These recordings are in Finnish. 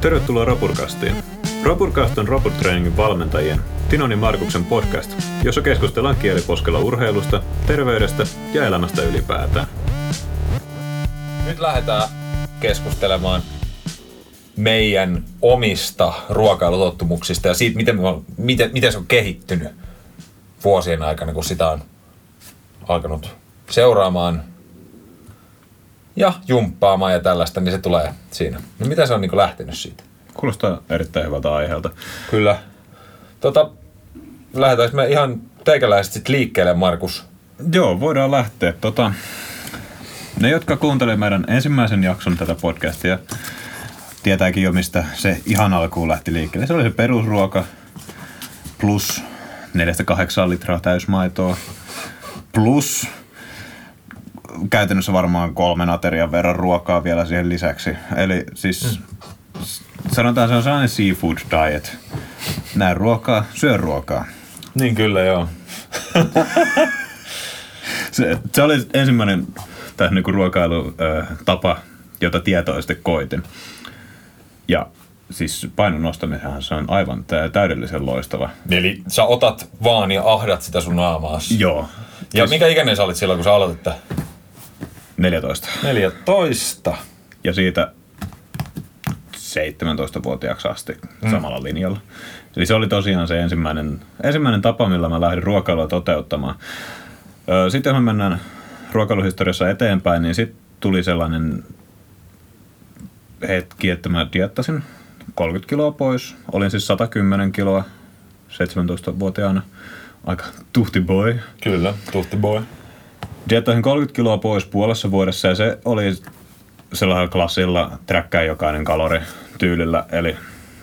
Tervetuloa Rapurkastiin. Rapurkast on Rapurtreeningin valmentajien Tinon ja Markuksen podcast, jossa keskustellaan kieliposkella urheilusta, terveydestä ja elämästä ylipäätään. Nyt lähdetään keskustelemaan meidän omista ruokailutottumuksista ja siitä, miten, miten, miten se on kehittynyt vuosien aikana, kun sitä on alkanut seuraamaan ja jumppaamaan ja tällaista, niin se tulee siinä. No mitä se on niin lähtenyt siitä? Kuulostaa erittäin hyvältä aiheelta. Kyllä. Tota, lähdetäänkö me ihan teikäläiset sitten liikkeelle, Markus? Joo, voidaan lähteä. Tota, ne, jotka kuuntelevat meidän ensimmäisen jakson tätä podcastia, tietääkin jo, mistä se ihan alkuun lähti liikkeelle. Se oli se perusruoka plus 4-8 litraa täysmaitoa plus käytännössä varmaan kolmen aterian verran ruokaa vielä siihen lisäksi. Eli siis mm. sanotaan se on sellainen seafood diet. Näe ruokaa, syö ruokaa. Niin kyllä joo. se, se oli ensimmäinen tämä niinku ruokailutapa, jota tietoisesti koitin. Ja siis painon nostamisenhan se on aivan täydellisen loistava. Eli sä otat vaan ja ahdat sitä sun naamaasi. Joo. Ja siis... minkä ikäinen sä olit silloin, kun sä aloitit 14. 14. Ja siitä 17-vuotiaaksi asti mm. samalla linjalla. Eli se oli tosiaan se ensimmäinen, ensimmäinen tapa, millä mä lähdin ruokailua toteuttamaan. Sitten jos me mennään ruokailuhistoriassa eteenpäin, niin sitten tuli sellainen hetki, että mä diettasin 30 kiloa pois. Olin siis 110 kiloa 17-vuotiaana. Aika tuhti boy. Kyllä, tuhti boy. Diettasin 30 kiloa pois puolessa vuodessa ja se oli sellaisella klassilla träkkää jokainen kalori tyylillä. Eli,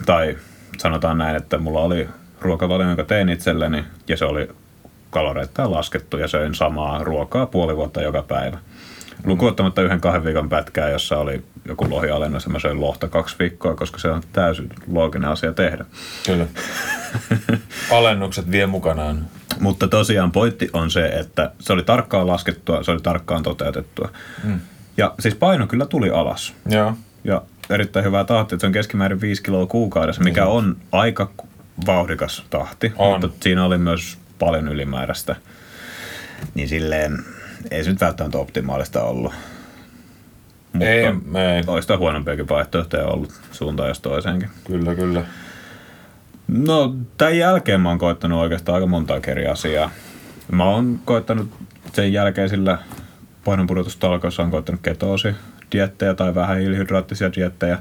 tai sanotaan näin, että mulla oli ruokavalio, jonka tein itselleni ja se oli kaloreittain laskettu ja söin samaa ruokaa puoli vuotta joka päivä. Lukuottamatta yhden kahden viikon pätkää, jossa oli joku lohialennus ja mä söin lohta kaksi viikkoa, koska se on täysin looginen asia tehdä. Kyllä. Alennukset vie mukanaan. Mutta tosiaan pointti on se, että se oli tarkkaan laskettua, se oli tarkkaan toteutettua. Mm. Ja siis paino kyllä tuli alas. Joo. Ja erittäin hyvää tahtia, että se on keskimäärin 5 kiloa kuukaudessa, mikä on aika vauhdikas tahti. On. Mutta siinä oli myös paljon ylimääräistä. Niin silleen ei se nyt välttämättä optimaalista ollut. Mutta ei, ei. olisi sitä huonompiakin vaihtoehtoja ollut suuntaan jos toiseenkin. Kyllä, kyllä. No, tämän jälkeen mä oon koittanut oikeastaan aika monta eri asiaa. Mä oon koittanut sen jälkeen sillä painonpudotustalkoissa on koittanut ketoosi diettejä tai vähän hiilihydraattisia diettejä.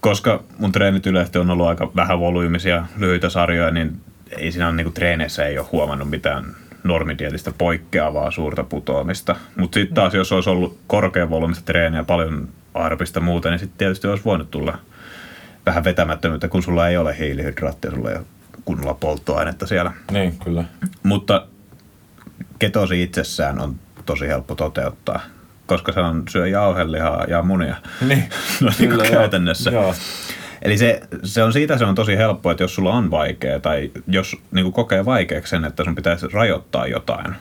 Koska mun treenit yleisesti on ollut aika vähän volyymisia, lyhyitä sarjoja, niin ei siinä niinku treeneissä ei ole huomannut mitään normidietistä poikkeavaa suurta putoamista. Mutta sitten taas, jos olisi ollut korkeavolyymista treeniä, paljon arpista muuta, niin sitten tietysti olisi voinut tulla vähän vetämättömyyttä, kun sulla ei ole hiilihydraattia, sulla ei ole kunnolla polttoainetta siellä. Niin, kyllä. Mutta ketosi itsessään on tosi helppo toteuttaa, koska se on syö jauhelihaa ja munia. Niin, no, niin kyllä, käytännössä. Joo. Eli se, se on siitä se on tosi helppo, että jos sulla on vaikea tai jos niin kuin kokee vaikeaksi sen, että sun pitäisi rajoittaa jotain,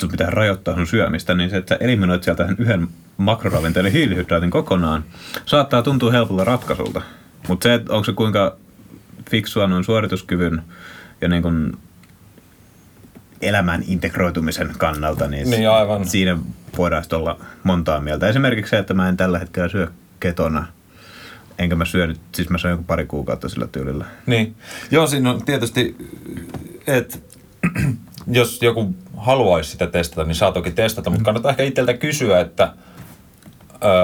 sun pitää rajoittaa sun syömistä, niin se, että sä eliminoit sieltä sen yhden makroravinteen eli hiilihydraatin kokonaan, saattaa tuntua helpolta ratkaisulta. Mutta se, että onko se kuinka fiksua noin suorituskyvyn ja niin kuin elämän integroitumisen kannalta, niin, niin aivan. siinä voidaan olla montaa mieltä. Esimerkiksi se, että mä en tällä hetkellä syö ketona – enkä mä syönyt, siis mä söin joku pari kuukautta sillä tyylillä. Niin. Joo, siinä on tietysti, että jos joku haluaisi sitä testata, niin saa toki testata, mutta kannattaa ehkä itseltä kysyä, että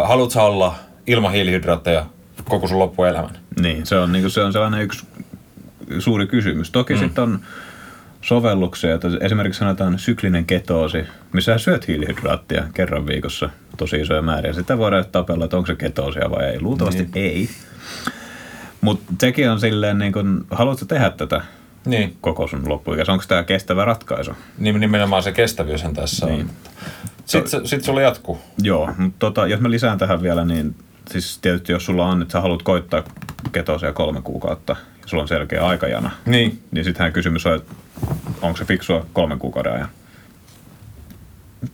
haluatko olla ilman hiilihydraatteja koko sun loppuelämän? Niin, se on, niin se on sellainen yksi suuri kysymys. Toki mm. sitten on sovelluksia, että esimerkiksi sanotaan syklinen ketoosi, missä syöt hiilihydraattia kerran viikossa tosi isoja määriä. Sitä voidaan tapella, että onko se ketoosia vai ei. Luultavasti niin. ei. Mutta sekin on silleen, niin kun, haluatko tehdä tätä niin. koko sun loppuikässä? Onko tämä kestävä ratkaisu? Niin, nimenomaan se kestävyyshän tässä niin. on. Sitten sit sulla jatkuu. Joo, mutta tota, jos mä lisään tähän vielä, niin siis tietysti jos sulla on, että sä haluat koittaa ketoosia kolme kuukautta, sulla on selkeä aikajana, niin, niin sittenhän kysymys on, että onko se fiksua kolmen kuukauden ajan.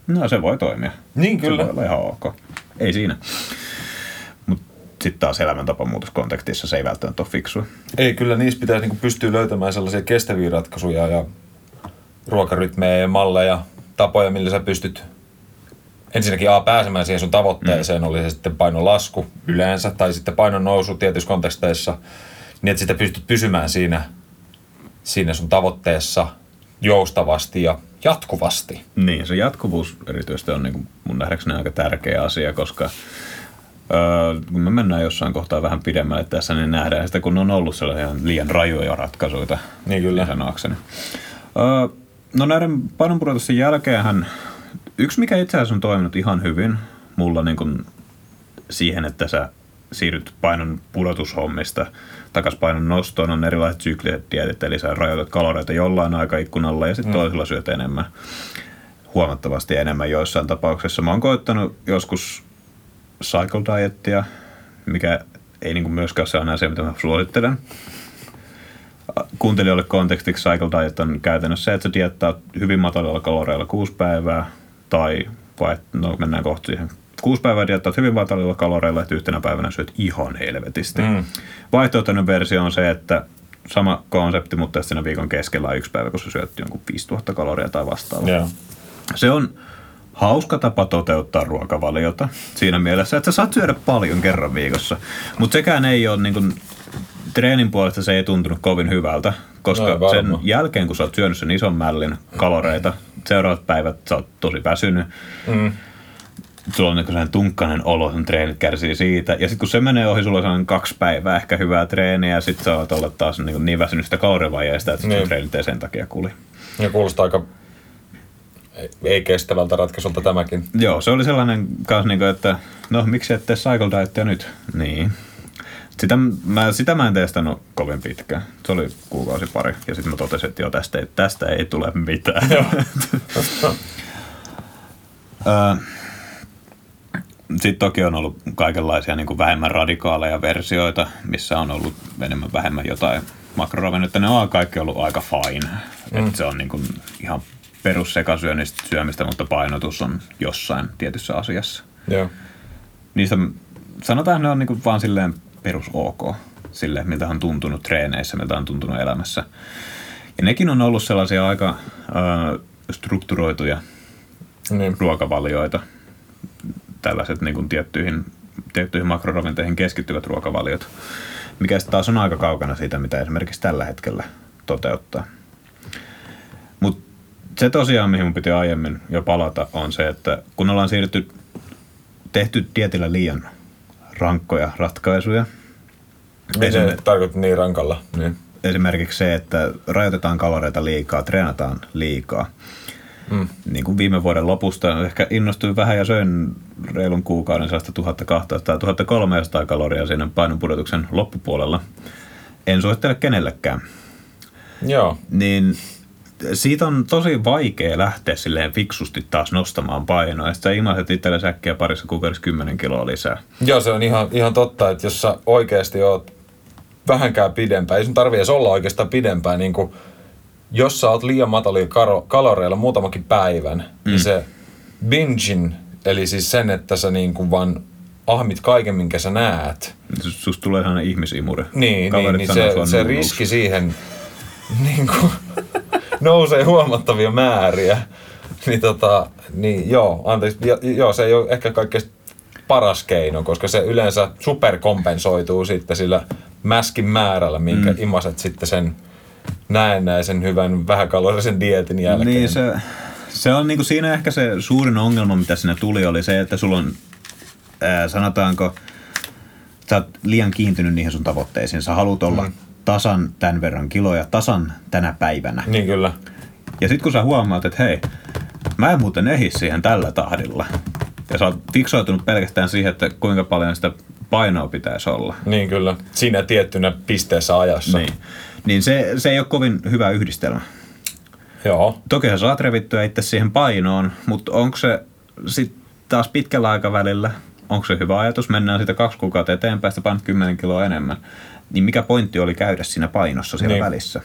No se voi toimia. Niin kyllä. Se voi olla ihan ok. Ei siinä. Mut sitten taas elämäntapamuutoskontekstissa se ei välttämättä ole fiksua. Ei, kyllä niissä pitäisi niinku pystyä löytämään sellaisia kestäviä ratkaisuja ja ruokarytmejä ja malleja, tapoja, millä sä pystyt ensinnäkin A, pääsemään siihen sun tavoitteeseen, mm. oli se sitten painon lasku yleensä, tai sitten painon nousu tietyissä konteksteissa, niin että sitä pystyt pysymään siinä, siinä sun tavoitteessa joustavasti ja jatkuvasti. Niin, se jatkuvuus erityisesti on niin kuin mun nähdäkseni aika tärkeä asia, koska öö, kun me mennään jossain kohtaa vähän pidemmälle tässä, niin nähdään sitä, kun on ollut sellaisia liian rajoja ratkaisuja, Niin kyllä. sanoakseni. Öö, no näiden painonpudotusten jälkeenhän yksi, mikä itse asiassa on toiminut ihan hyvin mulla niin kuin siihen, että sä siirryt painon pudotushommista takas painon nostoon, on erilaiset sykliset dietit, eli sä rajoitat kaloreita jollain aikaikkunalla ja sitten toisella syöt enemmän, huomattavasti enemmän joissain tapauksissa. Mä oon koittanut joskus cycle dieettia, mikä ei niin myöskään ole sellainen asia, mitä mä suosittelen. Kuuntelijoille kontekstiksi cycle diet on käytännössä se, että sä diettaat hyvin matalilla kaloreilla kuusi päivää, tai vai, no mennään kohta siihen. Kuusi päivää diettaat hyvin matalilla kaloreilla, että yhtenä päivänä syöt ihan helvetisti. Mm. Vaihtoehtoinen versio on se, että sama konsepti, mutta siinä viikon keskellä on yksi päivä, kun sä syöt jonkun 5000 kaloria tai vastaavaa. Joo. Se on hauska tapa toteuttaa ruokavaliota siinä mielessä, että sä saat syödä paljon kerran viikossa. Mutta sekään ei ole niin kun, treenin puolesta se ei tuntunut kovin hyvältä, koska No, sen jälkeen kun sä oot syönyt sen ison mällin kaloreita, seuraavat päivät sä oot tosi väsynyt, Mm. Sulla on niin sellainen tunkkainen olo, sun treenit kärsii siitä. Ja sitten kun se menee ohi, sulla on sellainen kaksi päivää ehkä hyvää treeniä, ja sitten sä oot olla taas niin, niin väsynyt sitä kalorivajeesta, että Niin. sun treenit ei sen takia kuli. Ja kuulostaa aika ei- kestävältä ratkaisulta tämäkin. Joo, se oli sellainen kanssa, niin kuin, että no miksi et tee cycle dietia nyt? Niin. Sitä mä, sitä mä en testannut kovin pitkään. Se oli kuukausi pari. Ja sitten mä totesin, että joo, tästä ei, tästä ei tule mitään. Sitten toki on ollut kaikenlaisia niin kuin vähemmän radikaaleja versioita, missä on ollut enemmän vähemmän jotain makroravinnetta. Ne on kaikki ollut aika fine. Mm. Et se on niin kuin ihan perussekasyönnistä syömistä, mutta painotus on jossain tietyssä asiassa. Joo. Niistä sanotaan, että ne on niin kuin vaan silleen perus ok, sille miltä on tuntunut treeneissä, miltä on tuntunut elämässä. Ja nekin on ollut sellaisia aika äh, strukturoituja Niin. ruokavalioita, tällaiset niin kuin tiettyihin, tiettyihin makroravinteihin keskittyvät ruokavaliot, mikä sitten taas on aika kaukana siitä, mitä esimerkiksi tällä hetkellä toteuttaa. Mutta se tosiaan, mihin mun piti aiemmin jo palata, on se, että kun ollaan siirrytty, tehty dietillä liian rankkoja ratkaisuja, Niin se tarkoittaa niin rankalla. Niin. esimerkiksi se, että rajoitetaan kaloreita liikaa, treenataan liikaa. Mm. Niin kuin viime vuoden lopusta ehkä innostuin vähän ja söin reilun kuukauden sellaista 1200-1300 kaloria siinä painonpudotuksen loppupuolella. En suosittele kenellekään. Joo. Niin siitä on tosi vaikea lähteä silleen fiksusti taas nostamaan painoa. Ja sitten sä ilmaiset itsellesi äkkiä parissa kuukaudessa 10 kiloa lisää. Joo, se on ihan, ihan totta, että jos sä oikeasti oot vähänkään pidempään, ei sun tarvii edes olla oikeastaan pidempään, niin kuin, jos sä oot liian matalilla karo, kaloreilla muutamakin päivän, mm. niin se bingin, eli siis sen, että sä niin kuin vaan ahmit kaiken, minkä sä näet, Sus- Susta tulee sellainen ihmisimuri. niin, niin, Kaverit niin se, se riski siihen niin kuin, nousee huomattavia määriä. Niin, tota, niin joo, anteeksi, joo, se ei ole ehkä kaikkein paras keino, koska se yleensä superkompensoituu sitten sillä mäskin määrällä, minkä mm. imaset sitten sen näennäisen hyvän vähäkalorisen dietin jälkeen. Niin se, se on niinku siinä ehkä se suurin ongelma, mitä siinä tuli, oli se, että sulla on, ää, sanotaanko, sä oot liian kiintynyt niihin sun tavoitteisiin. Sä haluat olla mm. tasan tämän verran kiloja, tasan tänä päivänä. niin kyllä. Ja sitten kun sä huomaat, että hei, mä en muuten ehdi siihen tällä tahdilla. Ja sä oot fiksoitunut pelkästään siihen, että kuinka paljon sitä painoa pitäisi olla. Niin kyllä. Siinä tiettynä pisteessä ajassa. Niin, niin se, se ei ole kovin hyvä yhdistelmä. Joo. Toki sä saat revittyä itse siihen painoon, mutta onko se sitten taas pitkällä aikavälillä, onko se hyvä ajatus, mennään sitä kaksi kuukautta eteenpäin, sitä painat 10 kiloa enemmän, niin mikä pointti oli käydä siinä painossa siellä Niin. välissä?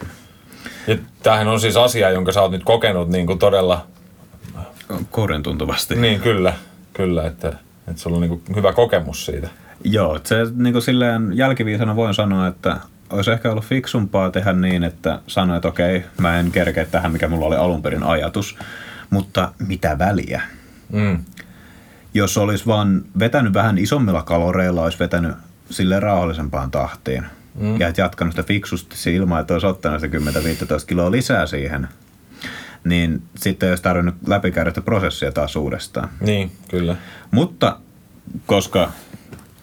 Ja tämähän on siis asia, jonka sä oot nyt kokenut niin kuin todella Kourin tuntuvasti. Niin, kyllä. Kyllä, että, että sulla on niin hyvä kokemus siitä. Joo, se niin kuin silleen jälkiviisana voin sanoa, että olisi ehkä ollut fiksumpaa tehdä niin, että sanoin, että okei, mä en kerkeä tähän, mikä mulla oli alun perin ajatus, mutta mitä väliä? Mm. Jos olisi vaan vetänyt vähän isommilla kaloreilla, olisi vetänyt sille rauhallisempaan tahtiin. Mm. Ja et jatkanut sitä fiksusti ilman, että olisi ottanut sitä 10-15 kiloa lisää siihen, niin sitten olisi tarvinnut läpikäydä prosessia taas uudestaan. Niin, kyllä. Mutta koska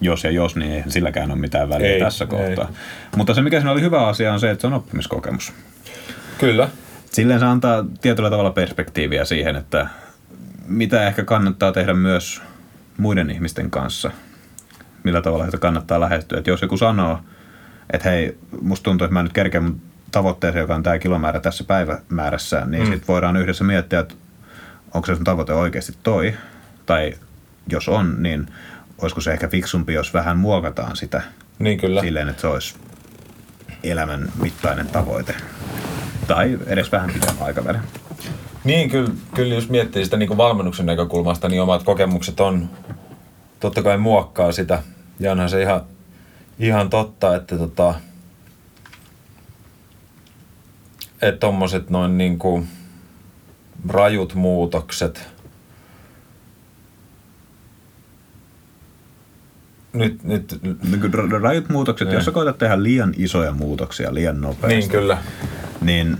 jos ja jos, niin eihän silläkään ole mitään väliä Ei, tässä ei. kohtaa. Mutta se, mikä siinä oli hyvä asia, on se, että se on oppimiskokemus. Kyllä. Silleen se antaa tietyllä tavalla perspektiiviä siihen, että mitä ehkä kannattaa tehdä myös muiden ihmisten kanssa. Millä tavalla sitä kannattaa lähestyä. Että jos joku sanoo, että hei, musta tuntuu, että mä nyt kerkeen mun tavoitteeseen, joka on tämä kilomäärä tässä päivämäärässä, niin mm. sitten voidaan yhdessä miettiä, että onko se sun tavoite oikeasti toi, tai jos on, niin olisiko se ehkä fiksumpi, jos vähän muokataan sitä Niin kyllä. silleen, että se olisi elämän mittainen tavoite. Tai edes vähän pidemmän aikavälin. Niin, kyllä, kyllä jos miettii sitä niin kuin valmennuksen näkökulmasta, niin omat kokemukset on totta kai muokkaa sitä. Ja onhan se ihan, ihan totta, että tota, että tommoset noin niin kuin rajut muutokset, nyt, nyt, Niin kuin ra- Rajut muutokset, Niin. jos sä koetat tehdä liian isoja muutoksia liian nopeasti, niin kyllä, niin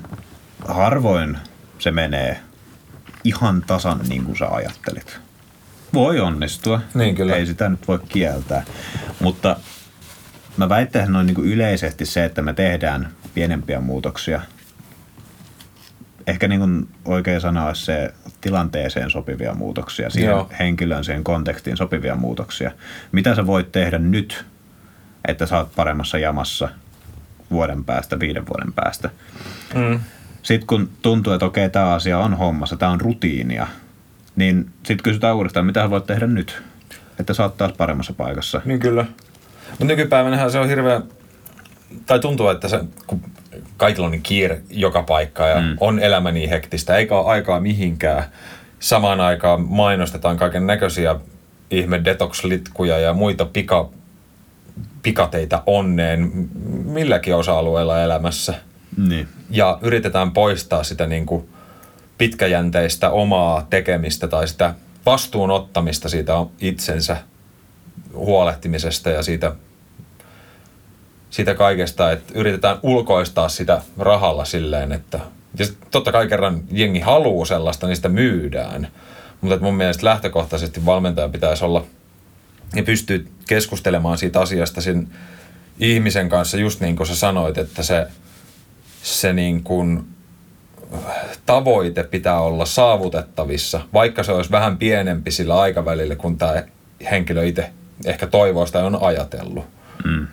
harvoin se menee ihan tasan niin kuin sä ajattelit. Voi onnistua. Niin kyllä. Ei sitä nyt voi kieltää. Mutta mä väittäisin noin niin kuin yleisesti se, että me tehdään pienempiä muutoksia. Ehkä niin kuin oikein sana olisi se tilanteeseen sopivia muutoksia, siihen Joo. henkilön, siihen kontekstiin sopivia muutoksia. Mitä sä voit tehdä nyt, että sä oot paremmassa jamassa vuoden päästä, viiden vuoden päästä. mm, Sitten kun tuntuu, että okei, tämä asia on hommassa, tämä on rutiinia, niin sitten kysytään uudestaan, mitä sä voit tehdä nyt, että sä oot taas paremmassa paikassa. niin kyllä. Mutta nykypäivänähän se on hirveän, tai tuntuu, että se, kun kaikilla on niin kiire joka paikkaan ja mm. on elämä niin hektistä, eikä ole aikaa mihinkään. Samaan aikaan mainostetaan kaiken näköisiä ihme detox-litkuja ja muita pika, pikateitä onneen milläkin osa-alueella elämässä. Niin. Ja yritetään poistaa sitä niin kuin pitkäjänteistä omaa tekemistä tai sitä vastuun ottamista siitä itsensä huolehtimisesta ja siitä, siitä kaikesta, että yritetään ulkoistaa sitä rahalla silleen, että ja totta kai kerran jengi haluaa sellaista, niin sitä myydään. Mutta mun mielestä lähtökohtaisesti valmentaja pitäisi olla ja pystyy keskustelemaan siitä asiasta sen ihmisen kanssa, just niin kuin sä sanoit, että se, se niin kuin tavoite pitää olla saavutettavissa, vaikka se olisi vähän pienempi sillä aikavälillä, kun tämä henkilö itse ehkä ja on ajatellut. Mm.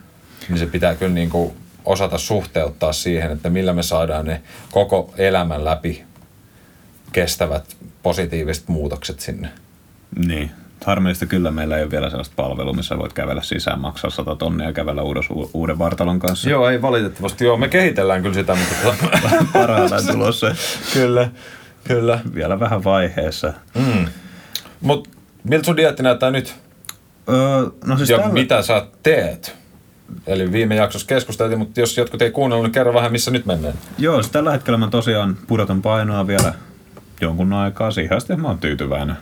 Niin se pitää kyllä niin kuin osata suhteuttaa siihen, että millä me saadaan ne koko elämän läpi kestävät positiiviset muutokset sinne. Niin. Harmillista kyllä meillä ei ole vielä sellaista palvelua, missä voit kävellä sisään, maksaa 100 tonnia ja kävellä uuden, uuden vartalon kanssa. Joo, ei valitettavasti. Joo, me kehitellään kyllä sitä, mutta Parhaillaan tulossa. kyllä, kyllä. Vielä vähän vaiheessa. Mm. Mutta miltä sun dieetti näyttää nyt? Öö, no siis Ja tällä- mitä sä teet? Eli viime jaksossa keskusteltiin, mutta jos jotkut ei kuunnellut, niin kerro vähän, missä nyt mennään. Joo, siis tällä hetkellä mä tosiaan pudotan painoa vielä jonkun aikaa. Siihen asti mä oon tyytyväinen.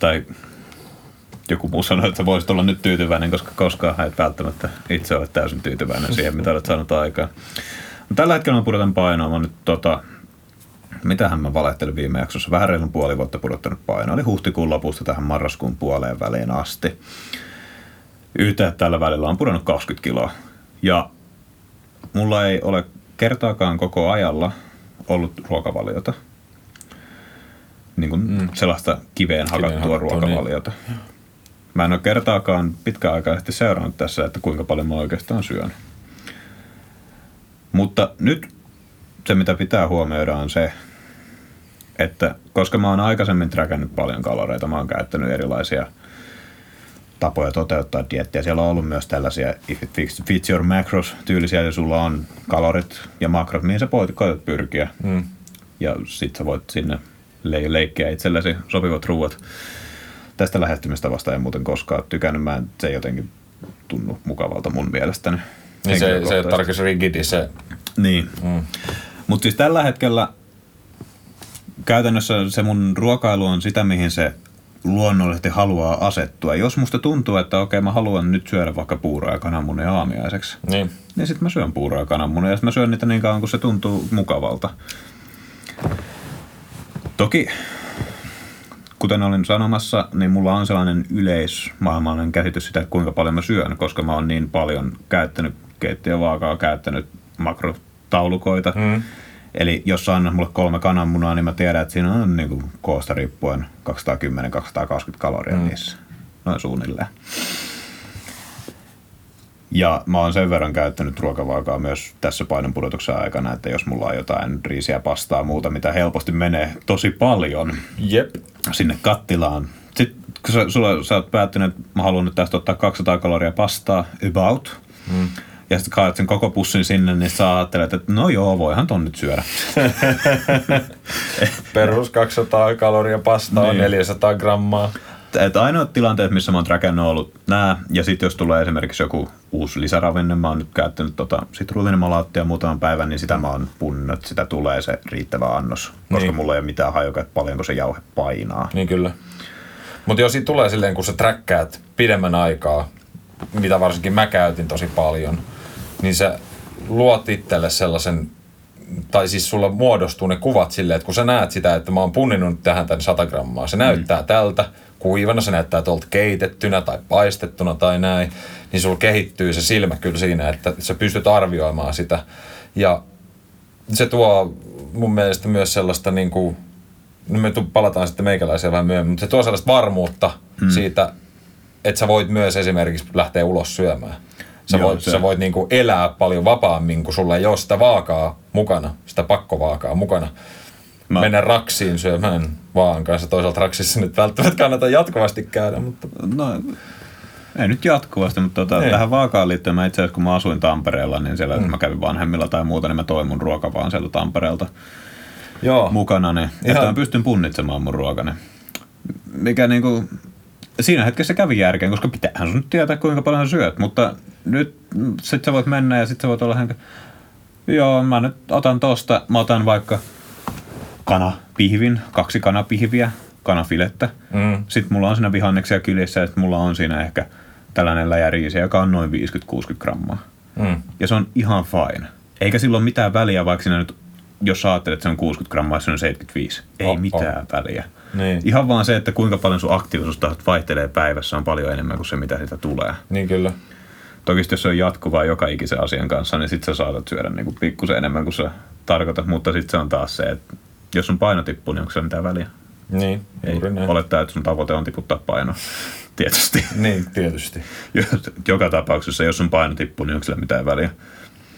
Tai joku muu sanoi, että voisit olla nyt tyytyväinen, koska koskaan et välttämättä itse ole täysin tyytyväinen siihen, mitä olet saanut aikaan. Tällä hetkellä mä pudotan painoa. Mä nyt tota, mitähän mä valehtelin viime jaksossa, vähän reilun puoli vuotta pudottanut painoa. Eli huhtikuun lopusta tähän marraskuun puoleen väliin asti. Yhteen tällä välillä on pudonnut 20 kiloa. Ja mulla ei ole kertaakaan koko ajalla ollut ruokavaliota. Niin kuin mm. sellaista kiveen hakattua Kiveen hakattua, ruokavaliota. Mä en ole kertaakaan pitkäaikaisesti seurannut tässä, että kuinka paljon mä oikeastaan syön. Mutta nyt se, mitä pitää huomioida, on se, että koska mä oon aikaisemmin träkännyt paljon kaloreita, mä oon käyttänyt erilaisia tapoja toteuttaa diettiä. Siellä on ollut myös tällaisia if it fits- fits your macros tyylisiä, ja sulla on kalorit ja makrot, mihin sä voit koetat pyrkiä. Mm. Ja sit sä voit sinne le- leikkiä itsellesi sopivat ruuat. tästä lähestymistavasta en muuten koskaan tykännyt. Mä en, se ei jotenkin tunnu mukavalta mun mielestäni. Niin se, se tarkoitus rigidi se. Niin. Mm. Mutta siis tällä hetkellä käytännössä se mun ruokailu on sitä, mihin se luonnollisesti haluaa asettua. Jos musta tuntuu, että okei mä haluan nyt syödä vaikka puuroa ja kananmunia aamiaiseksi, Niin. niin sitten mä syön puuroa ja kananmunia ja sit mä syön niitä niin kauan, kun se tuntuu mukavalta. Toki, kuten olin sanomassa, niin mulla on sellainen yleismaailmallinen käsitys sitä, että kuinka paljon mä syön, koska mä oon niin paljon käyttänyt keittiövaakaa, käyttänyt makrotaulukoita. Mm. Eli jos sä annat mulle kolme kananmunaa, niin mä tiedän, että siinä on niin kuin koosta riippuen 210-220 kaloria mm. niissä. Noin suunnilleen. Ja mä oon sen verran käyttänyt ruokavaakaa myös tässä painonpudotuksen aikana, että jos mulla on jotain riisiä, pastaa muuta, mitä helposti menee tosi paljon Jep. sinne kattilaan. Sitten kun sä, sulla, sä oot päättänyt, että mä haluan nyt tästä ottaa 200 kaloria pastaa, about, mm. Ja sitten kaat sen koko pussin sinne, niin sä ajattelet, että no joo, voihan ton nyt syödä. Perus 200 kaloria pastaa, Niin. 400 grammaa. Et ainoat tilanteet, missä mä oon trackannut, on ollut nämä, ja sitten jos tulee esimerkiksi joku uusi lisäravinne, mä oon nyt käyttänyt tota sitruulinimalaattia muutaman päivän, niin sitä mä oon punnut, että sitä tulee se riittävä annos, koska Niin. mulla ei ole mitään hajuka, että paljonko se jauhe painaa. Niin kyllä. Mutta jos siitä tulee silleen, kun sä träkkäät pidemmän aikaa, mitä varsinkin mä käytin tosi paljon, niin sä luot itselle sellaisen, tai siis sulla muodostuu ne kuvat silleen, että kun sä näet sitä, että mä oon punninnut tähän tän 100 grammaa, se näyttää mm. tältä, kuivana se näyttää tuolta keitettynä tai paistettuna tai näin, niin sulla kehittyy se silmä kyllä siinä, että sä pystyt arvioimaan sitä. Ja se tuo mun mielestä myös sellaista niin kuin, no me tu- palataan sitten meikäläiseen vähän myöhemmin, mutta se tuo sellaista varmuutta mm. siitä, että sä voit myös esimerkiksi lähteä ulos syömään. Sä Joo, voit, se- sä voit niin kuin elää paljon vapaammin, kun sulla ei ole sitä vaakaa mukana, sitä pakkovaakaa mukana. Mä... Mennä raksiin syömään vaan kanssa. Toisaalta raksissa nyt välttämättä kannata jatkuvasti käydä, mutta No, ei nyt jatkuvasti, mutta tota, Ei. tähän vaakaan liittyen, mä itse asiassa kun mä asuin Tampereella, niin siellä mm. mä kävin vanhemmilla tai muuta, niin mä toin mun ruoka vaan sieltä Tampereelta joo. mukana, niin Ihan- että mä pystyn punnitsemaan mun ruokani. Mikä niinku, siinä hetkessä kävi järkeen, koska pitäähän sun nyt tietää, kuinka paljon syöt, mutta nyt sit sä voit mennä ja sit sä voit olla ihan, joo, mä nyt otan tosta, mä otan vaikka kanapihvin, kaksi kanapihviä, kanafilettä. Mm. Sitten mulla on siinä vihanneksia kyljessä ja sitten mulla on siinä ehkä tällainen läjä riisiä, joka on noin 50-60 grammaa. Mm. Ja se on ihan fine. Eikä sillä ole mitään väliä, vaikka siinä nyt, jos sä ajattelet, että se on 60 grammaa, se on 75. Ei Oh, oh. mitään väliä. Niin. Ihan vaan se, että kuinka paljon sun aktiivisuustasot vaihtelee päivässä on paljon enemmän kuin se, mitä sitä tulee. Niin kyllä. Toki jos se on jatkuvaa joka ikisen asian kanssa, niin sit sä saatat syödä niinku pikkusen enemmän kuin sä tarkoitat, mutta sitten se on taas se, että jos sun paino tippuu, niin onko se mitään väliä? Niin, Ei näin. olettaa, että sun tavoite on tiputtaa paino. Tietysti. Niin, tietysti. Joka tapauksessa, jos sun paino tippuu, niin onko sillä mitään väliä?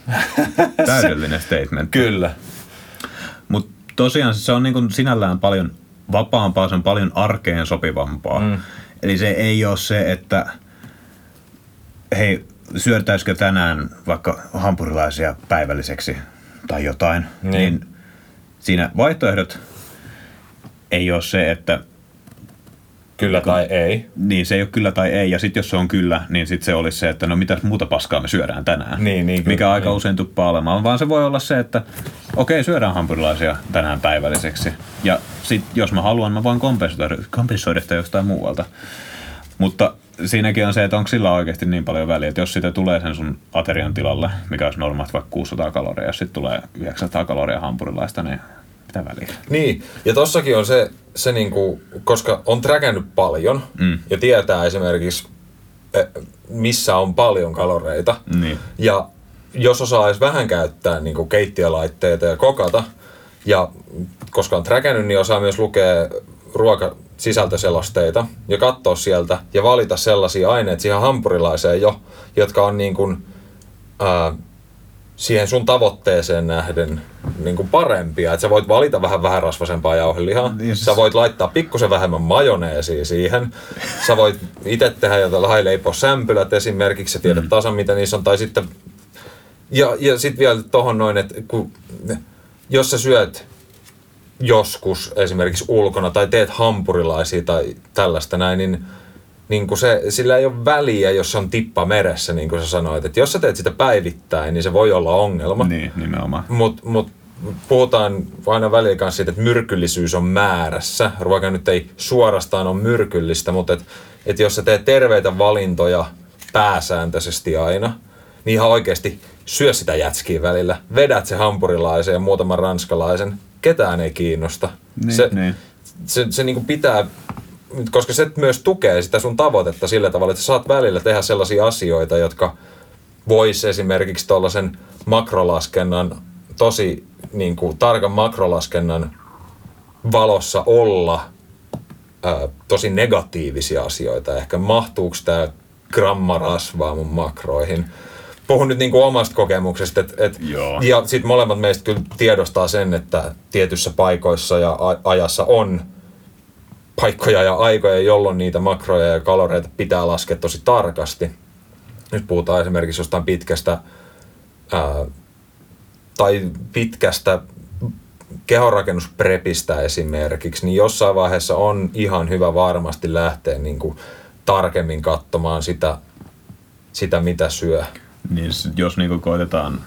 Täydellinen statement. Kyllä. Mutta tosiaan se on niin kuin sinällään paljon vapaampaa, se on paljon arkeen sopivampaa. Mm. Eli se ei ole se, että hei, syötäisikö tänään vaikka hampurilaisia päivälliseksi tai jotain. Niin. Niin. niin siinä vaihtoehdot ei ole se, että Kyllä tai ei. niin se ei ole kyllä tai ei. Ja sitten jos se on kyllä, niin sitten se olisi se, että no mitäs muuta paskaa me syödään tänään. Niin, niin, kyllä, Mikä aika niin. usein tuppaa olemaan. Vaan se voi olla se, että okei, syödään hampurilaisia tänään päivälliseksi. Ja sitten jos mä haluan, mä voin kompensoida, kompensoida sitä jostain muualta. Mutta siinäkin on se, että onko sillä oikeasti niin paljon väliä, että jos sitä tulee sen sun aterian tilalle, mikä olisi normaalisti vaikka 600 kaloria, jos sitten tulee 900 kaloria hampurilaista, niin mitä väliä? Niin, ja tossakin on se, se niinku, koska on träkännyt paljon Mm. ja tietää esimerkiksi, eh, missä on paljon kaloreita. Niin. Ja jos osaa edes vähän käyttää niinku keittiölaitteita ja kokata, ja koska on träkännyt, niin osaa myös lukea ruokasisältöselosteita ja katsoa sieltä ja valita sellaisia aineita siihen hampurilaiseen jo, jotka on niin kuin, ää, siihen sun tavoitteeseen nähden niin kuin parempia. Että sä voit valita vähän vähän rasvasempaa jauhelihaa. Niin siis- Sä voit laittaa pikkusen vähemmän majoneesia siihen. Sä voit itse tehdä jotain haileipoa sämpylät esimerkiksi. Sä tiedät tasan mitä niissä on. Tai sitten ja, ja sitten vielä tohon noin, että kun, jos sä syöt joskus esimerkiksi ulkona tai teet hampurilaisia tai tällaista näin, niin, niin kuin se, sillä ei ole väliä, jos se on tippa meressä, niin kuin sä sanoit. Että jos sä teet sitä päivittäin, niin se voi olla ongelma. Niin, nimenomaan. Mutta mut, puhutaan aina välillä kanssa siitä, että myrkyllisyys on määrässä. Ruoka nyt ei suorastaan ole myrkyllistä, mutta et, et jos sä teet terveitä valintoja pääsääntöisesti aina, niin ihan oikeasti syö sitä jätskiä välillä. Vedät se hampurilaisen ja muutaman ranskalaisen. Ketään ei kiinnosta. Niin, se, niin. se, se niinku pitää, koska se myös tukee sitä sun tavoitetta sillä tavalla, että sä saat välillä tehdä sellaisia asioita, jotka vois esimerkiksi tuollaisen makrolaskennan, tosi niin kuin, tarkan makrolaskennan valossa olla ää, tosi negatiivisia asioita. Ehkä mahtuuko tämä gramma rasvaa mun makroihin. Puhun nyt niin kuin omasta kokemuksesta. Et, et, Joo. ja sitten molemmat meistä kyllä tiedostaa sen, että tietyissä paikoissa ja ajassa on paikkoja ja aikoja, jolloin niitä makroja ja kaloreita pitää laskea tosi tarkasti. Nyt puhutaan esimerkiksi jostain pitkästä ää, tai pitkästä kehonrakennusprepistä esimerkiksi, niin jossain vaiheessa on ihan hyvä varmasti lähteä niin kuin tarkemmin katsomaan sitä, sitä, mitä syö. Niin jos niinku koitetaan,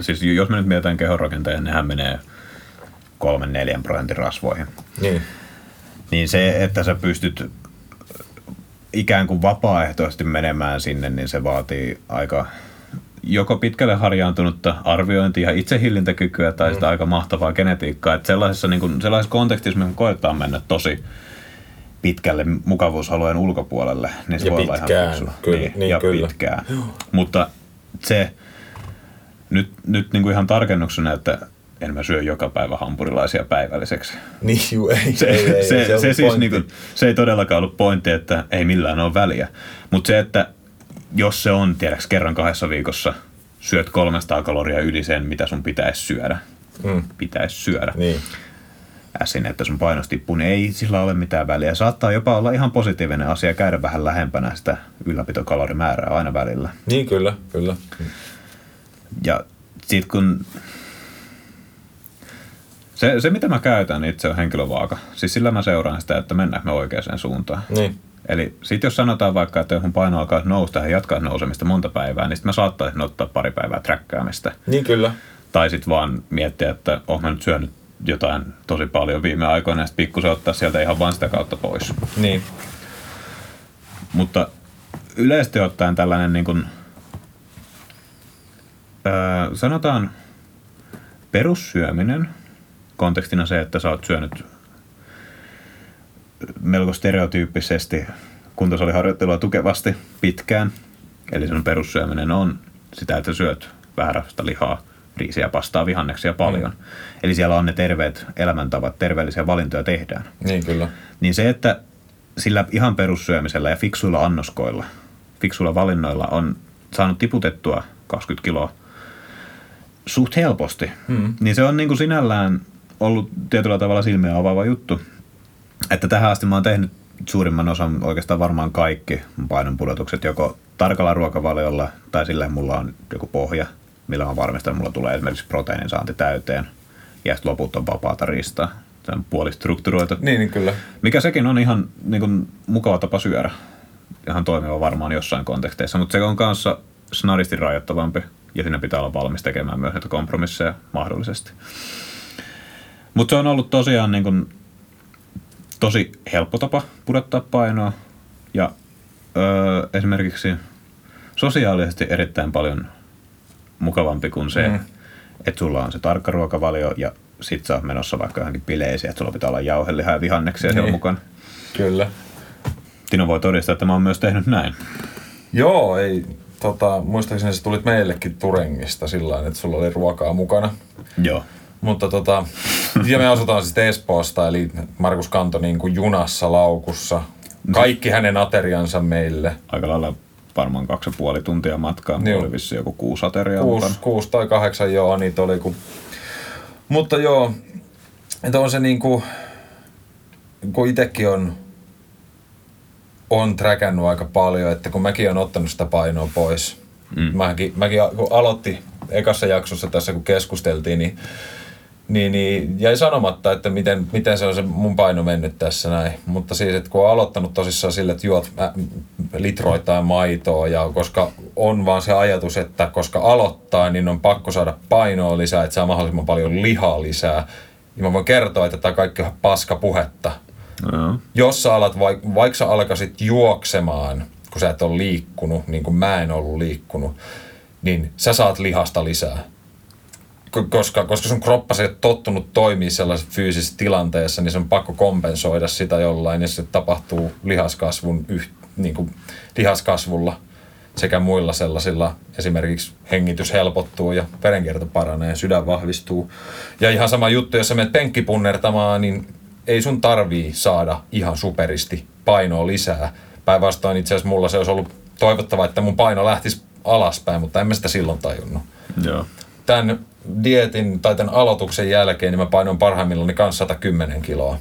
siis jos me nyt mietitään kehonrakenteen, nehän menee kolmen neljän prosentin rasvoihin. Niin, Niin se, että sä pystyt ikään kuin vapaaehtoisesti menemään sinne, niin se vaatii aika joko pitkälle harjaantunutta arviointia ja itsehillintäkykyä tai sitä aika mahtavaa genetiikkaa. Että sellaisessa, niin kuin, sellaisessa kontekstissa, mihin koetaan mennä tosi pitkälle mukavuusalueen ulkopuolelle, niin se Ja voi olla pitkään, ihan fiksu. kyllä, niin, niin ja kyllä. pitkään. Mutta se, nyt, nyt niin kuin ihan tarkennuksena, että en mä syö joka päivä hampurilaisia päivälliseksi. niin juu, ei, Se, ei, ei, se, se, on se, siis pointti. niinku, se ei todellakaan ollut pointti, että ei millään ole väliä. Mutta se, että jos se on, tiedäks, kerran kahdessa viikossa syöt 300 kaloria yli sen, mitä sun pitäisi syödä, Mm, pitäisi syödä, niin, äsin, että sun painos tippuu, niin ei sillä ole mitään väliä. Saattaa jopa olla ihan positiivinen asia käydä vähän lähempänä sitä ylläpitokalorimäärää aina välillä. niin kyllä, kyllä. Ja sit kun... Se, se mitä mä käytän itse on henkilövaaka. Siis sillä mä seuraan sitä, että mennäänkö me oikeaan suuntaan. Niin, Eli sit jos sanotaan vaikka, että mun paino alkaa nousta ja jatkaa nousemista monta päivää, niin sit mä saattaisin ottaa pari päivää träkkäämistä. niin kyllä. Tai sit vaan miettiä, että oon mä nyt syönyt jotain tosi paljon viime aikoina ja pikkusen ottaa sieltä ihan vaan sitä kautta pois. Niin, Mutta yleisesti ottaen tällainen niin kuin, öö, sanotaan perussyöminen, kontekstina se, että sä oot syönyt melko stereotyyppisesti kuntosaliharjoittelua tukevasti pitkään. Eli sun perussyöminen on sitä, että syöt rasvasta lihaa, riisiä, pastaa, vihanneksia paljon. Mm. Eli siellä on ne terveet elämäntavat, terveellisiä valintoja tehdään niin kyllä. niin se, että sillä ihan perussyömisellä ja fiksuilla annoskoilla, fiksuilla valinnoilla on saanut tiputettua 20 kiloa suht helposti, Mm. niin se on niin kuin sinällään ollut tietyllä tavalla silmiä avaava juttu. Että tähän asti mä oon tehnyt suurimman osan, oikeastaan varmaan kaikki mun painonpudotukset joko tarkalla ruokavaliolla tai sillä mulla on joku pohja, millä mä varmistan, että mulla tulee esimerkiksi proteiinin saanti täyteen ja sitten loput on vapaata riistaa. Se on puolistrukturoitu. Niin, niin kyllä. Mikä sekin on ihan niin kuin, mukava tapa syödä. Ihan toimiva varmaan jossain konteksteissa, mutta se on kanssa snaristi rajoittavampi ja siinä pitää olla valmis tekemään myös näitä kompromisseja mahdollisesti. Mutta se on ollut tosiaan niin kuin, tosi helppo tapa pudottaa painoa ja öö, esimerkiksi sosiaalisesti erittäin paljon mukavampi kuin se, Mm. että sulla on se tarkka ruokavalio ja sit sä oot menossa vaikka johonkin bileisiin, että sulla pitää olla jauhelihaa ja vihanneksia Niin. mukana. Kyllä. Tino voi todistaa, että mä oon myös tehnyt näin. Joo, ei, tota, muistaakseni sä tulit meillekin Turengista sillä että sulla oli ruokaa mukana. Joo. Mutta tota, ja me asutaan sitten Espoosta, eli Markus Kanto niin kuin junassa laukussa. Kaikki hänen ateriansa meille. Aika lailla varmaan kaksi ja puoli tuntia matkaa. Joo. Mulla oli vissi joku kuusi ateriaa Kuusi, kuusi tai kahdeksan joo, niitä oli. Kun... Mutta joo, että on se niinku, kun itekin on, on träkännyt aika paljon, että kun mäkin on ottanut sitä painoa pois. Mm. Mäkin, mäkin kun aloitti ekassa jaksossa tässä, kun keskusteltiin, niin niin, niin jäi sanomatta, että miten, miten se on se mun paino mennyt tässä näin. Mutta siis, että kun on aloittanut tosissaan sille, että juot äh, litroittain maitoa ja koska on vaan se ajatus, että koska aloittaa, niin on pakko saada painoa lisää, että saa mahdollisimman paljon lihaa lisää. Ja mä voin kertoa, että tämä kaikki on paska puhetta. Joo. Jos sä alat, vaik- vaikka sä alkaisit juoksemaan, kun sä et ole liikkunut, niin kuin mä en ollut liikkunut, niin sä saat lihasta lisää. Ko- Koska, koska sun kroppa ei ole tottunut toimii sellaisessa fyysisessä tilanteessa, niin se on pakko kompensoida sitä jollain, ja se tapahtuu lihaskasvun yh, niin kuin lihaskasvulla sekä muilla sellaisilla, esimerkiksi hengitys helpottuu ja verenkierto paranee, sydän vahvistuu. Ja ihan sama juttu, jos sä menet penkkipunnertamaan, niin ei sun tarvii saada ihan superisti painoa lisää. Päinvastoin itse asiassa mulla se olisi ollut toivottavaa, että mun paino lähtisi alaspäin, mutta en mä sitä silloin tajunnut. Joo. Tämän dietin tai tämän aloituksen jälkeen niin mä painoin parhaimmillani kanssa 110 kiloa.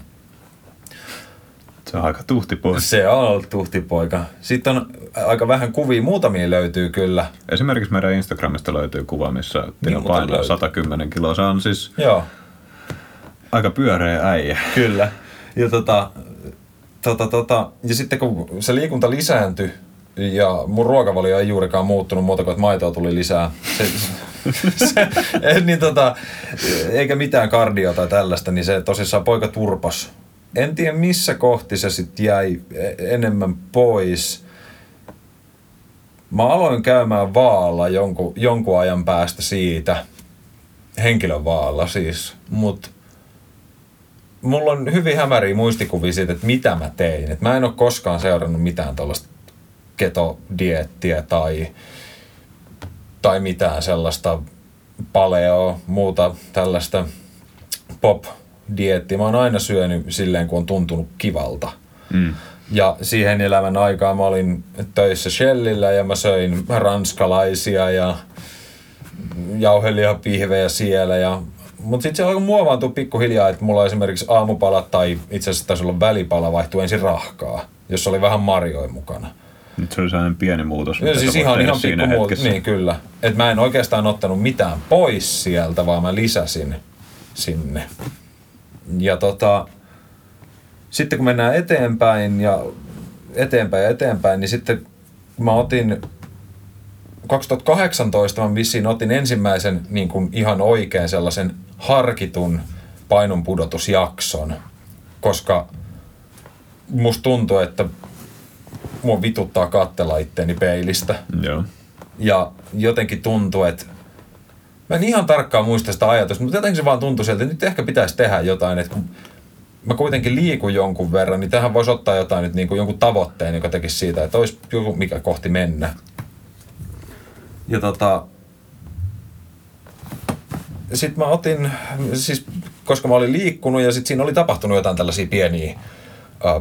Se on aika tuhti pois. Se on ollut tuhtipoika. Sitten on aika vähän kuvia, muutamia löytyy kyllä. Esimerkiksi meidän Instagramista löytyy kuva, missä Tino Niin, painaa löytyy. 110 kiloa. Se on siis Joo. aika pyöreä äijä. Kyllä. Ja, tota, tota, tota, ja sitten kun se liikunta lisääntyi ja mun ruokavalio ei juurikaan muuttunut muuta kuin, että maitoa tuli lisää. Se, se, eh, niin tota, eikä mitään kardio tai tällaista, niin se tosissaan poika turpas. En tiedä missä kohti se sitten jäi e- enemmän pois. Mä aloin käymään vaalla jonkun, jonkun ajan päästä siitä, henkilövaalla siis, mutta mulla on hyvin hämäriä muistikuvia siitä, että mitä mä tein. Et mä en ole koskaan seurannut mitään tällaista ketodiettiä tai, tai mitään sellaista paleo, muuta tällaista pop-diettiä. Mä oon aina syönyt silleen, kun on tuntunut kivalta. Mm. Ja siihen elämän aikaan mä olin töissä Shellillä ja mä söin ranskalaisia ja jauhelihapihvejä siellä. Ja, mutta sitten se alkoi muovaantua pikkuhiljaa, että mulla esimerkiksi aamupala tai itse asiassa taisi olla välipala vaihtui ensin rahkaa, jossa oli vähän marjoja mukana. Nyt se oli sellainen pieni muutos, mitä siis ihan, ihan siinä pikku hetkessä. Niin, kyllä. Et mä en oikeastaan ottanut mitään pois sieltä, vaan mä lisäsin sinne. Ja tota, sitten kun mennään eteenpäin ja eteenpäin ja eteenpäin, niin sitten mä otin 2018 mä vissiin otin ensimmäisen niin kuin ihan oikein sellaisen harkitun painonpudotusjakson, koska musta tuntuu, että mua vituttaa kattella itteeni peilistä. Joo. Ja jotenkin tuntuu, että mä en ihan tarkkaan muista sitä ajatusta, mutta jotenkin se vaan tuntui sieltä, että nyt ehkä pitäisi tehdä jotain, että kun mä kuitenkin liikun jonkun verran, niin tähän voisi ottaa jotain nyt niin kuin jonkun tavoitteen, joka tekisi siitä, että olisi joku mikä kohti mennä. Ja tota, sitten mä otin, siis koska mä olin liikkunut ja sitten siinä oli tapahtunut jotain tällaisia pieniä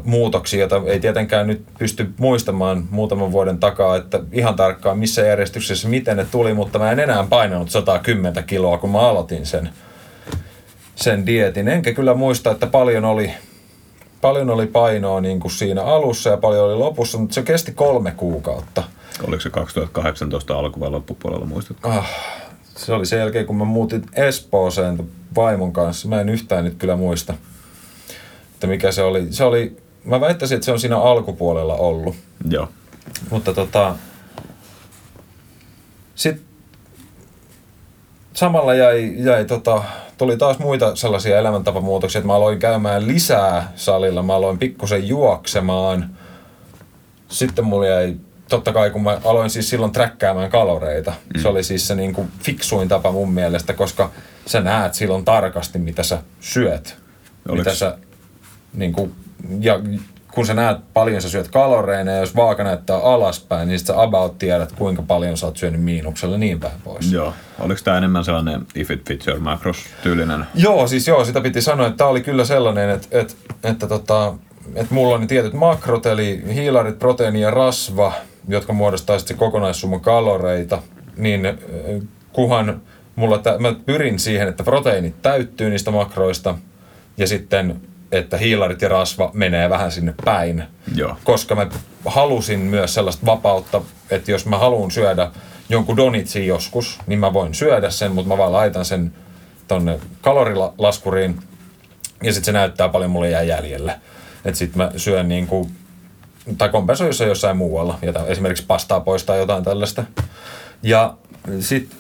muutoksia, joita ei tietenkään nyt pysty muistamaan muutaman vuoden takaa, että ihan tarkkaan missä järjestyksessä, miten ne tuli, mutta mä en enää painanut 110 kiloa, kun mä aloitin sen, sen dietin. Enkä kyllä muista, että paljon oli, paljon oli painoa niin kuin siinä alussa ja paljon oli lopussa, mutta se kesti kolme kuukautta. Oliko se 2018 alku vai loppupuolella, muistatko? Ah, se oli sen jälkeen, kun mä muutin Espooseen vaimon kanssa. Mä en yhtään nyt kyllä muista, että mikä se oli. Se oli, mä väittäisin, että se on siinä alkupuolella ollut. Joo. Mutta tota, sitten samalla jäi, jäi tota, tuli taas muita sellaisia elämäntapamuutoksia, että mä aloin käymään lisää salilla, mä aloin pikkusen juoksemaan. Sitten mulla jäi, totta kai kun mä aloin siis silloin träkkäämään kaloreita, mm. se oli siis se niin kuin fiksuin tapa mun mielestä, koska sä näet silloin tarkasti, mitä sä syöt. Oliks- Mitä sä, niin kuin, ja kun sä näet paljon sä syöt kaloreina ja jos vaaka näyttää alaspäin, niin sit sä about tiedät, kuinka paljon sä oot syönyt miinuksella niin päin pois. Joo. Oliko tämä enemmän sellainen if it fits your macros tyylinen? Joo, siis joo, sitä piti sanoa, että tämä oli kyllä sellainen, että, että, että, tota, että mulla on ne tietyt makrot, eli hiilarit, proteiini ja rasva, jotka muodostaa sitten se kokonaissumma kaloreita, niin äh, kuhan mulla, tä, mä pyrin siihen, että proteiinit täyttyy niistä makroista, ja sitten, että hiilarit ja rasva menee vähän sinne päin, Joo. koska mä halusin myös sellaista vapautta, että jos mä haluan syödä jonkun donitsin joskus, niin mä voin syödä sen, mutta mä vaan laitan sen tonne kalorilaskuriin ja sitten se näyttää paljon mulle jää jäljelle. Että sitten mä syön niin kuin, tai kompensoin jossain, jossain muualla, ja esimerkiksi pastaa poistaa jotain tällaista. Ja sitten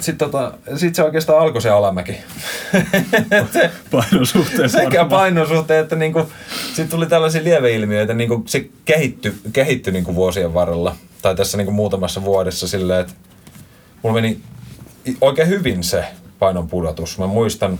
sitten tota, sit se oikeastaan alkoi se alamäki. Painon suhteen Sekä painon suhteen, että niinku, sitten tuli tällaisia lieveilmiöitä, niinku se kehittyi, kehittyi niinku vuosien varrella. Tai tässä niinku muutamassa vuodessa silleen, että mulla meni oikein hyvin se painon pudotus. Mä muistan,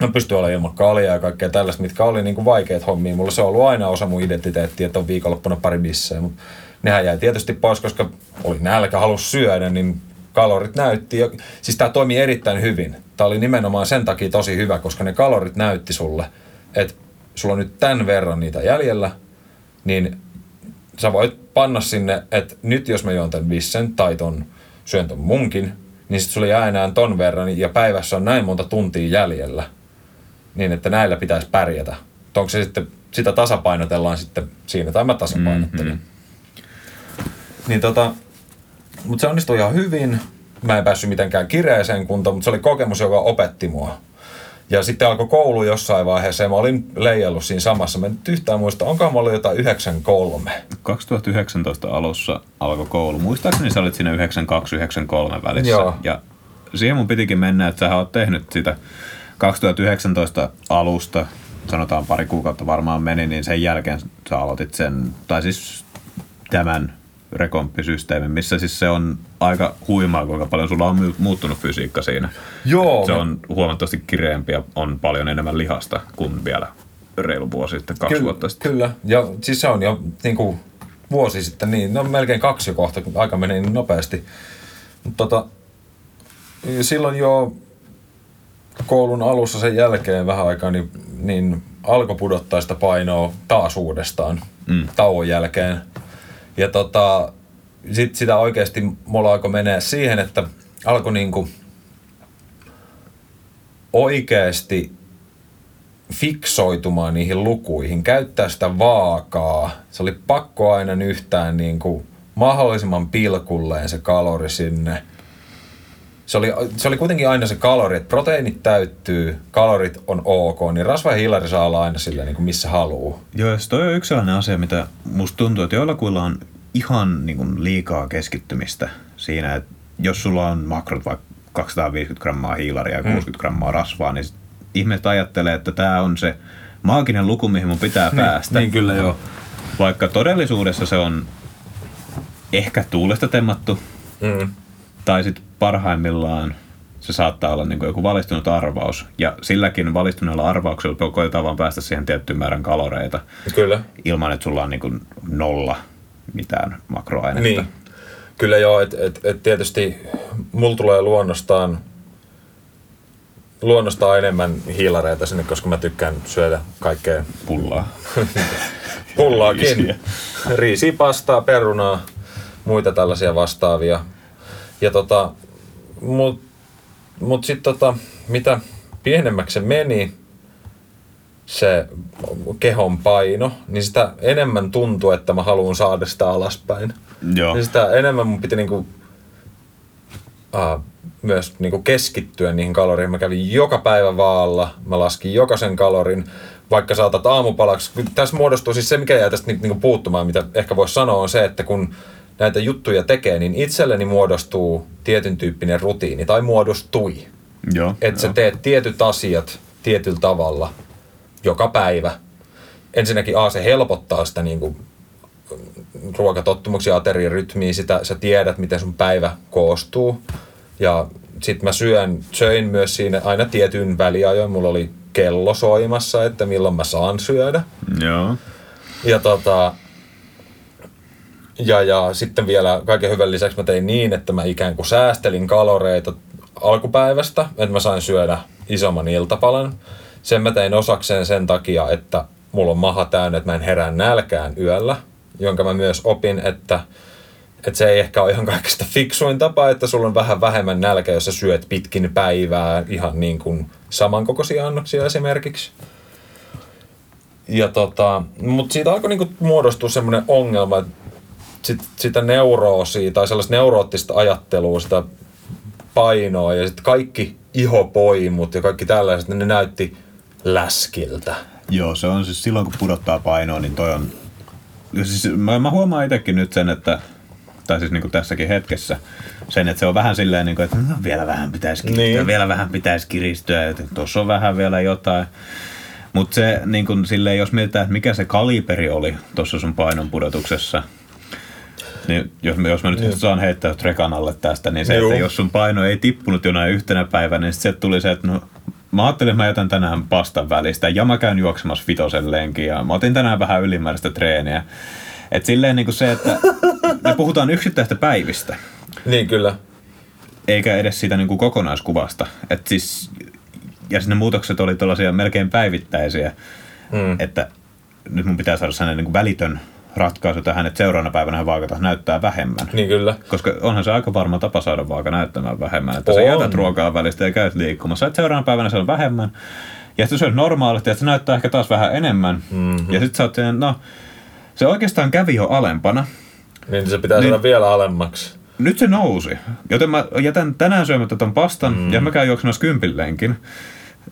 mä pystyn olemaan ilman kaljaa ja kaikkea tällaista, mitkä oli niinku vaikeat hommia. Mulla se on ollut aina osa mun identiteettiä, että on viikonloppuna pari bissejä, mutta nehän jäi tietysti pois, koska oli nälkä, halus syödä, niin kalorit näytti. Siis tämä toimii erittäin hyvin. Tämä oli nimenomaan sen takia tosi hyvä, koska ne kalorit näytti sulle, että sulla on nyt tämän verran niitä jäljellä, niin sä voit panna sinne, että nyt jos mä juon tämän vissen tai ton, syön ton munkin, niin sitten sulla jää enää ton verran ja päivässä on näin monta tuntia jäljellä, niin että näillä pitäisi pärjätä. Onko se sitten, sitä tasapainotellaan sitten siinä, tai mä tasapainottelen. Mm-hmm. Niin tota, mutta se onnistui ihan hyvin. Mä en päässyt mitenkään kireeseen kuntoon, mutta se oli kokemus, joka opetti mua. Ja sitten alkoi koulu jossain vaiheessa ja mä olin leijallut siinä samassa. Mä en nyt yhtään muista, onkohan mä ollut jotain 93. 2019 alussa alkoi koulu. Muistaakseni sä olit siinä 92-93 välissä. Joo. Ja siihen mun pitikin mennä, että sä oot tehnyt sitä 2019 alusta, sanotaan pari kuukautta varmaan meni, niin sen jälkeen sä aloitit sen, tai siis tämän rekomppisysteemi, missä siis se on aika huimaa, kuinka paljon sulla on muuttunut fysiikka siinä. Joo. Se on huomattavasti kireempi ja on paljon enemmän lihasta kuin vielä reilu vuosi sitten, kaksi kyllä, vuotta sitten. Kyllä, ja siis se on jo niin kuin vuosi sitten, niin no melkein kaksi jo kohta, kun aika meni niin nopeasti. Mutta tota, silloin jo koulun alussa sen jälkeen vähän aikaa, niin, niin alkoi pudottaa sitä painoa taas uudestaan mm. tauon jälkeen. Ja tota, sit sitä oikeasti mulla alkoi menee siihen, että alkoi niinku oikeasti fiksoitumaan niihin lukuihin, käyttää sitä vaakaa. Se oli pakko aina yhtään niin mahdollisimman pilkulleen se kalori sinne. Se oli, se oli kuitenkin aina se kalori, että proteiinit täyttyy, kalorit on ok, niin rasva ja hiilari saa olla aina sillä niin kuin missä haluaa. Joo, ja toi on yksi sellainen asia, mitä musta tuntuu, että joillakuilla on ihan niin kuin liikaa keskittymistä siinä, että jos sulla on makrot vaikka 250 grammaa hiilaria ja 60 mm. grammaa rasvaa, niin ihmiset ajattelee, että tämä on se maaginen luku, mihin mun pitää niin, päästä. Niin, kyllä joo. Vaikka todellisuudessa se on ehkä tuulesta temmattu, mm. Tai sitten parhaimmillaan se saattaa olla niin joku valistunut arvaus. Ja silläkin valistuneella arvauksella koetaan vaan päästä siihen tiettyyn määrän kaloreita. Kyllä. Ilman, että sulla on niin kuin nolla mitään makroainetta. Niin. Kyllä joo, että et, et tietysti mulla tulee luonnostaan luonnostaan enemmän hiilareita sinne, koska mä tykkään syödä kaikkea pullaa. Pullaakin. Riisiä. Riisiä, pastaa, perunaa, muita tällaisia vastaavia. Ja tota, mut, mut sitten tota, mitä pienemmäksi se meni, se kehon paino, niin sitä enemmän tuntuu, että mä haluan saada sitä alaspäin. Joo. Niin sitä enemmän mun piti niinku, uh, myös niinku keskittyä niihin kaloriin. Mä kävin joka päivä vaalla, mä laskin jokaisen kalorin, vaikka saatat aamupalaksi. Tässä muodostuu siis se, mikä jää tästä niinku puuttumaan, mitä ehkä voisi sanoa, on se, että kun näitä juttuja tekee, niin itselleni muodostuu tietyn tyyppinen rutiini, tai muodostui. Joo, että sä teet tietyt asiat tietyllä tavalla – joka päivä. Ensinnäkin A, se helpottaa sitä niin kuin, ruokatottumuksia, ateriarytmiä, sitä sä tiedät, miten sun päivä koostuu. Ja sitten mä syön, söin myös siinä aina tietyn väliajoin. Mulla oli kello soimassa, että milloin mä saan syödä. Joo. Ja tota, ja, ja sitten vielä kaiken hyvän lisäksi mä tein niin, että mä ikään kuin säästelin kaloreita alkupäivästä, että mä sain syödä isomman iltapalan. Sen mä tein osakseen sen takia, että mulla on maha täynnä, että mä en herää nälkään yöllä, jonka mä myös opin, että, että se ei ehkä ole ihan kaikista fiksuin tapa, että sulla on vähän vähemmän nälkä, jos sä syöt pitkin päivää ihan niin kuin samankokoisia annoksia esimerkiksi. Ja tota, mutta siitä alkoi niinku muodostua semmoinen ongelma, että sit, sitä neuroosia tai sellaista neuroottista ajattelua, sitä painoa ja sitten kaikki ihopoimut ja kaikki tällaiset, niin ne näytti läskiltä. Joo, se on siis silloin kun pudottaa painoa, niin toi on... Siis mä, mä huomaan itsekin nyt sen, että tai siis niin kuin tässäkin hetkessä, sen, että se on vähän silleen, niin kuin, että no, vielä vähän pitäisi kiristyä, niin. vielä vähän pitäisi kiristyä, että tuossa on vähän vielä jotain. Mutta se, niin kuin, silleen, jos mietitään, että mikä se kaliberi oli tuossa sun painon pudotuksessa, niin jos, jos mä nyt niin. saan heittää rekan alle tästä, niin se, Juu. että jos sun paino ei tippunut jonain yhtenä päivänä, niin sitten tuli se, että no, mä ajattelin, että mä jätän tänään pastan välistä ja mä käyn juoksemassa vitosen lenkin ja mä otin tänään vähän ylimääräistä treeniä. Et silleen niin kuin se, että me puhutaan yksittäistä päivistä. Niin kyllä. Eikä edes siitä niin kuin kokonaiskuvasta. Et siis, ja sinne muutokset oli tällaisia melkein päivittäisiä, mm. että nyt mun pitää saada sellainen niin kuin välitön ratkaisu tähän, että seuraavana päivänä vaakata näyttää vähemmän. Niin kyllä. Koska onhan se aika varma tapa saada vaaka näyttämään vähemmän. Että on. sä jätät ruokaa välistä ja käyt liikkumassa. Että seuraavana päivänä se on vähemmän. Ja sitten se on normaalisti, että se näyttää ehkä taas vähän enemmän. Mm-hmm. Ja sitten sä oot no, se oikeastaan kävi jo alempana. Niin se pitää niin, saada vielä alemmaksi. Nyt se nousi. Joten mä jätän tänään syömättä ton pastan mm. ja mä käyn juoksemassa kympilleenkin.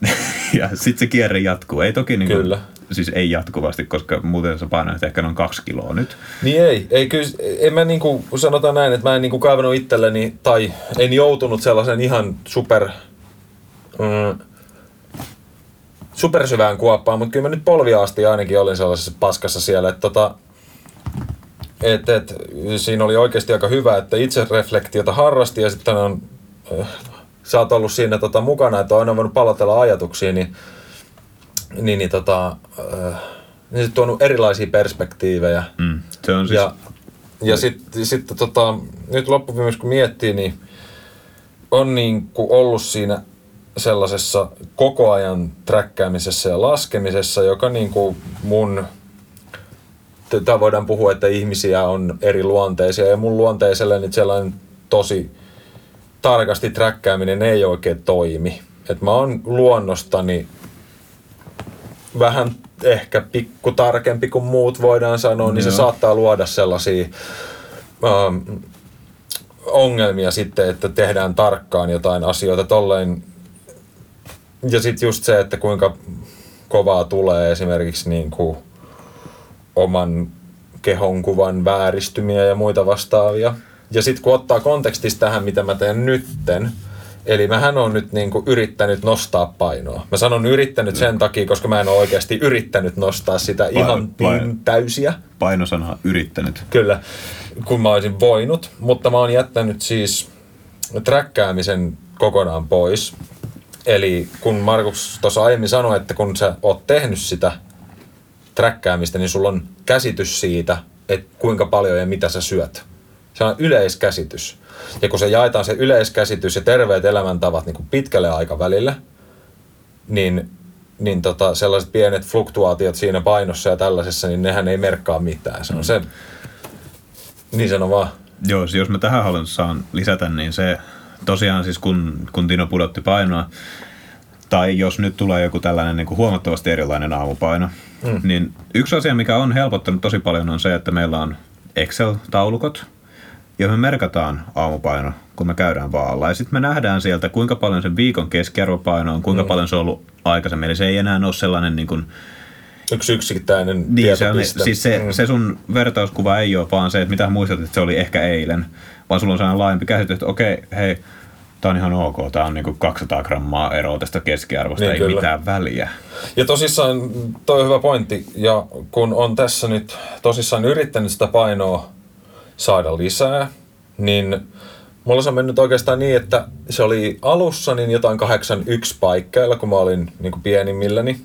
ja sitten se kierre jatkuu. Ei toki niin kuin, siis ei jatkuvasti, koska muuten sä painat ehkä noin kaksi kiloa nyt. Niin ei, ei kyllä, en mä niinku, sanotaan näin, että mä en niinku kaivannut itselleni, tai en joutunut sellaisen ihan super, mm, supersyvään kuoppaan, mutta kyllä mä nyt polvia asti ainakin olin sellaisessa paskassa siellä, että tota, et, et, siinä oli oikeasti aika hyvä, että itse reflektiota harrasti ja sitten on, äh, sä oot ollut siinä tota, mukana, että on aina voinut palotella ajatuksia, niin, niin, niin, tota, äh, niin se tuonut erilaisia perspektiivejä. Mm, se on siis... Ja, ja sitten sit, tota, nyt loppuviimeksi kun miettii, niin on niin kuin ollut siinä sellaisessa koko ajan träkkäämisessä ja laskemisessa, joka niin kuin mun, tämä voidaan puhua, että ihmisiä on eri luonteisia ja mun luonteiselle niin sellainen tosi tarkasti träkkääminen ei oikein toimi. Et mä oon luonnostani vähän ehkä pikku tarkempi kuin muut voidaan sanoa, no. niin se saattaa luoda sellaisia ähm, ongelmia sitten, että tehdään tarkkaan jotain asioita tolleen ja sitten just se, että kuinka kovaa tulee esimerkiksi niin kuin oman kehonkuvan vääristymiä ja muita vastaavia. Ja sitten kun ottaa kontekstista tähän, mitä mä teen nytten, Eli mähän on nyt niin kuin yrittänyt nostaa painoa. Mä sanon yrittänyt sen takia, koska mä en ole oikeasti yrittänyt nostaa sitä paino, ihan paino, täysiä. Painosana yrittänyt. Kyllä, kun mä olisin voinut. Mutta mä oon jättänyt siis träkkäämisen kokonaan pois. Eli kun Markus tuossa aiemmin sanoi, että kun sä oot tehnyt sitä träkkäämistä, niin sulla on käsitys siitä, että kuinka paljon ja mitä sä syöt. Se on yleiskäsitys. Ja kun se jaetaan se yleiskäsitys ja terveet elämäntavat niin kuin pitkälle aikavälille, niin, niin tota, sellaiset pienet fluktuaatiot siinä painossa ja tällaisessa, niin nehän ei merkkaa mitään. Se on se, niin sano vaan. Joo, jos mä tähän haluan saan lisätä, niin se tosiaan siis kun, kun Tino pudotti painoa, tai jos nyt tulee joku tällainen niin kuin huomattavasti erilainen aamupaino, mm. niin yksi asia, mikä on helpottanut tosi paljon, on se, että meillä on Excel-taulukot, ja me merkataan aamupaino, kun me käydään vaalla. Ja sitten me nähdään sieltä, kuinka paljon se viikon keskiarvopaino on, kuinka mm. paljon se on ollut aikaisemmin. Eli se ei enää ole sellainen niin kuin, Yksi yksittäinen niin, se, on, siis se, mm. se sun vertauskuva ei ole vaan se, että mitä muistat, että se oli ehkä eilen, vaan sulla on sellainen laajempi käsitys, että okei, hei, tämä on ihan ok, tämä on niinku 200 grammaa eroa tästä keskiarvosta, niin, ei kyllä. mitään väliä. Ja tosissaan toi on hyvä pointti, ja kun on tässä nyt tosissaan yrittänyt sitä painoa saada lisää, niin mulla se on mennyt oikeastaan niin, että se oli alussa niin jotain 81 paikkeilla, kun mä olin niin kuin pienimmilläni.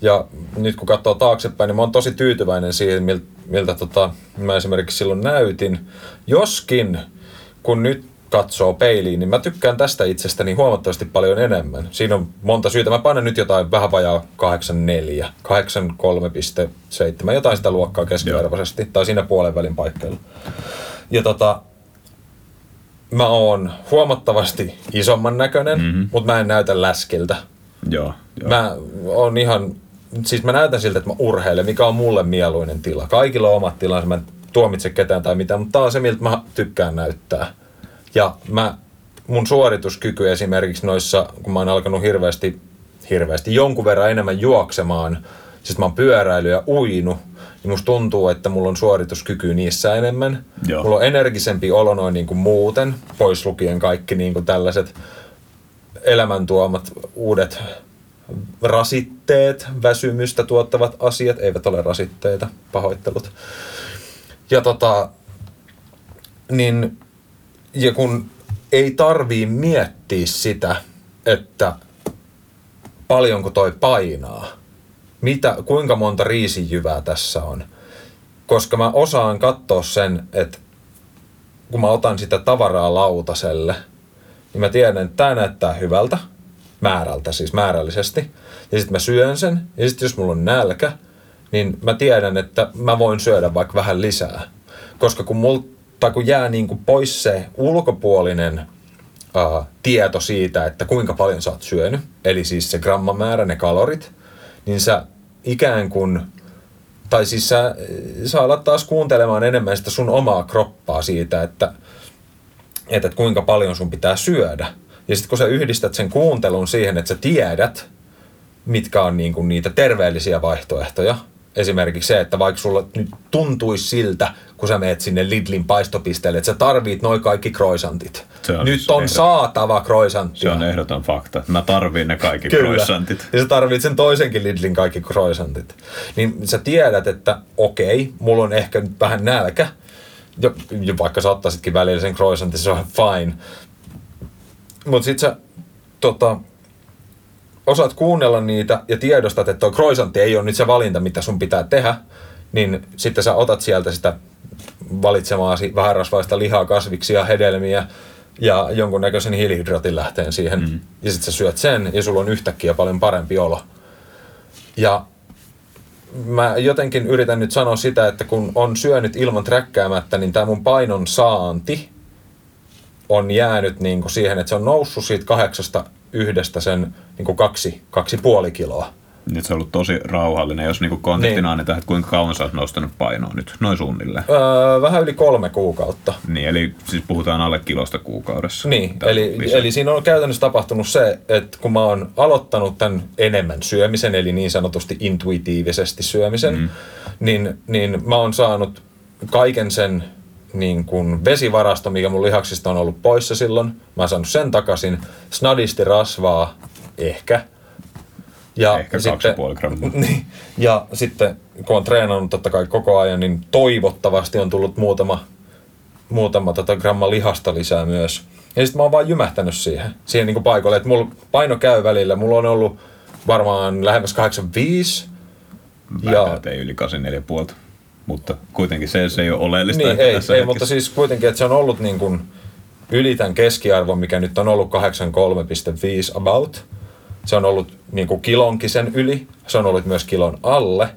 Ja nyt kun katsoo taaksepäin, niin mä oon tosi tyytyväinen siihen, miltä, miltä tota, mä esimerkiksi silloin näytin. Joskin, kun nyt katsoo peiliin, niin mä tykkään tästä itsestäni huomattavasti paljon enemmän. Siinä on monta syytä. Mä painan nyt jotain vähän vajaa 84, 83,7, jotain sitä luokkaa keskiarvoisesti, tai siinä puolen välin paikkeilla. Ja tota, mä oon huomattavasti isomman näköinen, mm-hmm. mutta mä en näytä läskiltä. Joo, joo. Mä oon ihan, siis mä näytän siltä, että mä urheilen, mikä on mulle mieluinen tila. Kaikilla on omat tilansa, mä en tuomitse ketään tai mitään, mutta tää on se, miltä mä tykkään näyttää. Ja mä mun suorituskyky esimerkiksi noissa, kun mä oon alkanut hirveästi, hirveästi jonkun verran enemmän juoksemaan, siis mä oon pyöräily ja uinu, niin musta tuntuu, että mulla on suorituskyky niissä enemmän. Joo. Mulla on energisempi olo noin niin kuin muuten, pois lukien kaikki niin kuin tällaiset elämäntuomat uudet rasitteet, väsymystä tuottavat asiat, eivät ole rasitteita, pahoittelut. Ja tota, niin, ja kun ei tarvii miettiä sitä, että paljonko toi painaa, mitä, kuinka monta riisijyvää tässä on. Koska mä osaan katsoa sen, että kun mä otan sitä tavaraa lautaselle, niin mä tiedän, että tämä näyttää hyvältä, määrältä siis määrällisesti. Ja sitten mä syön sen, ja sitten jos mulla on nälkä, niin mä tiedän, että mä voin syödä vaikka vähän lisää. Koska kun, mul, tai kun jää niin kuin pois se ulkopuolinen ää, tieto siitä, että kuinka paljon sä oot syönyt, eli siis se grammamäärä, ne kalorit, niin sä ikään kuin, tai siis sä, sä alat taas kuuntelemaan enemmän sitä sun omaa kroppaa siitä, että, että, kuinka paljon sun pitää syödä. Ja sitten kun sä yhdistät sen kuuntelun siihen, että sä tiedät, mitkä on niin kuin niitä terveellisiä vaihtoehtoja, esimerkiksi se, että vaikka sulla nyt tuntuisi siltä, kun sä meet sinne Lidlin paistopisteelle, että sä tarvit noin kaikki kroisantit. On nyt on ehdot- saatava kroisantti. Se on ehdoton fakta. Mä tarviin ne kaikki Kyllä. croissantit. Ja sä tarvit sen toisenkin Lidlin kaikki croissantit. Niin sä tiedät, että okei, mulla on ehkä nyt vähän nälkä. Jo, jo vaikka sä ottaisitkin välillä sen croissantin, se on fine. Mut sit sä tota, osaat kuunnella niitä ja tiedostat, että tuo croissantti ei ole nyt se valinta, mitä sun pitää tehdä, niin sitten sä otat sieltä sitä valitsemaasi vähärasvaista lihaa, kasviksia, hedelmiä ja jonkunnäköisen hiilihydraatin lähteen siihen. Mm. Ja sitten sä syöt sen ja sulla on yhtäkkiä paljon parempi olo. Ja mä jotenkin yritän nyt sanoa sitä, että kun on syönyt ilman träkkäämättä, niin tämä mun painon saanti on jäänyt niin kuin siihen, että se on noussut siitä kahdeksasta yhdestä sen niin kuin kaksi, kaksi puoli kiloa. Nyt se on ollut tosi rauhallinen, jos niinku konseptina annetaan, että kuinka kauan sä oot nostanut painoa nyt, noin suunnilleen. Öö, vähän yli kolme kuukautta. Niin, eli siis puhutaan alle kilosta kuukaudessa. Niin, eli, lisää. eli siinä on käytännössä tapahtunut se, että kun mä oon aloittanut tämän enemmän syömisen, eli niin sanotusti intuitiivisesti syömisen, mm. niin, niin mä oon saanut kaiken sen niin kuin vesivarasto, mikä mun lihaksista on ollut poissa silloin. Mä oon saanut sen takaisin, snadisti rasvaa, ehkä. Ja Ehkä kaksi ja puoli grammaa. Niin, ja sitten kun on treenannut totta kai koko ajan, niin toivottavasti on tullut muutama, muutama tota gramma lihasta lisää myös. Ja sitten mä oon vaan jymähtänyt siihen, siihen niin paikalle, että mulla paino käy välillä. Mulla on ollut varmaan lähemmäs 85. Mä ja- yli 84,5. Mutta kuitenkin se, se ei ole oleellista. Niin, ei, ei hetkessä. mutta siis kuitenkin, että se on ollut niin kuin yli tämän keskiarvon, mikä nyt on ollut 83,5 about. Se on ollut niin kuin kilonkin sen yli, se on ollut myös kilon alle,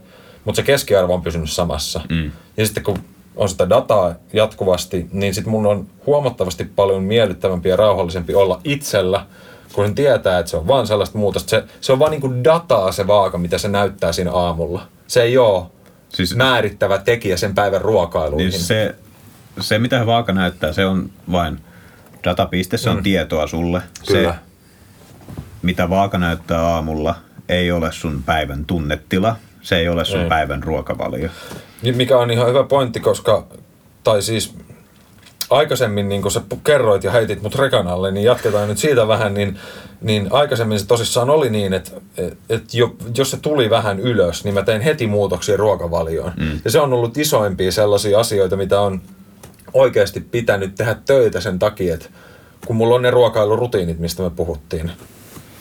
mutta se keskiarvo on pysynyt samassa. Mm. Ja sitten kun on sitä dataa jatkuvasti, niin sitten mun on huomattavasti paljon miellyttävämpi ja rauhallisempi olla itsellä, kun sen tietää, että se on vaan sellaista muutosta. Se, se on vaan niin kuin dataa se vaaka, mitä se näyttää siinä aamulla. Se ei ole Siis- määrittävä tekijä sen päivän ruokailuihin. Niin se, se, mitä vaaka näyttää, se on vain datapiste, se on mm. tietoa sulle. Kyllä. Se, mitä vaaka näyttää aamulla, ei ole sun päivän tunnetila. Se ei ole sun Ei. ei. päivän ruokavalio. Niin Mikä on ihan hyvä pointti, koska, tai siis aikaisemmin, niin kun sä kerroit ja heitit mut rekan alle, niin jatketaan nyt siitä vähän, niin, niin aikaisemmin se tosissaan oli niin, että et, et jo, jos se tuli vähän ylös, niin mä tein heti muutoksia ruokavalioon. Mm. Ja se on ollut isoimpia sellaisia asioita, mitä on oikeasti pitänyt tehdä töitä sen takia, että kun mulla on ne ruokailurutiinit, mistä me puhuttiin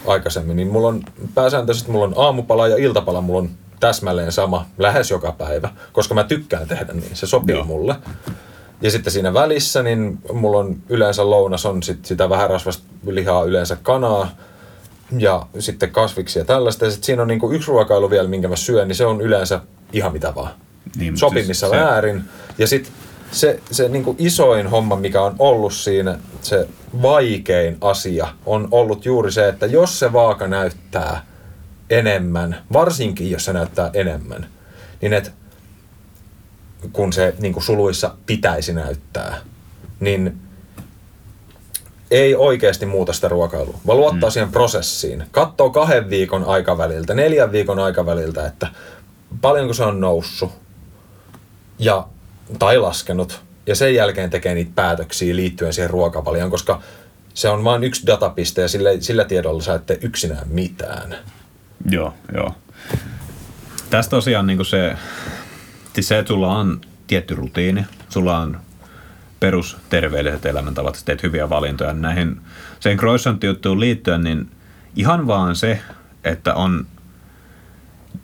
aikaisemmin, niin mulla on pääsääntöisesti mulla on aamupala ja iltapala, mulla on täsmälleen sama lähes joka päivä, koska mä tykkään tehdä niin, se sopii Joo. mulle. Ja sitten siinä välissä, niin mulla on yleensä lounas on sit sitä vähän rasvasta lihaa, yleensä kanaa ja sitten kasviksi ja tällaista. Ja sitten siinä on niinku yksi ruokailu vielä, minkä mä syön, niin se on yleensä ihan mitä vaan. Niin, Sopimissa siis se- väärin. Ja sitten se, se niinku isoin homma, mikä on ollut siinä, se vaikein asia, on ollut juuri se, että jos se vaaka näyttää enemmän, varsinkin jos se näyttää enemmän, niin että kun se niin kuin suluissa pitäisi näyttää, niin ei oikeasti muuta sitä ruokailua, vaan luottaa mm. siihen prosessiin. Katsoo kahden viikon aikaväliltä, neljän viikon aikaväliltä, että paljonko se on noussut ja, tai laskenut. Ja sen jälkeen tekee niitä päätöksiä liittyen siihen ruokavalioon, koska se on vain yksi datapiste ja sillä, sillä tiedolla sä ette yksinään mitään. Joo, joo. Tässä tosiaan niin se, siis se, että sulla on tietty rutiini, sulla on perusterveelliset elämäntavat, sä teet hyviä valintoja. Näihin sen croissant-juttuun liittyen, niin ihan vaan se, että on,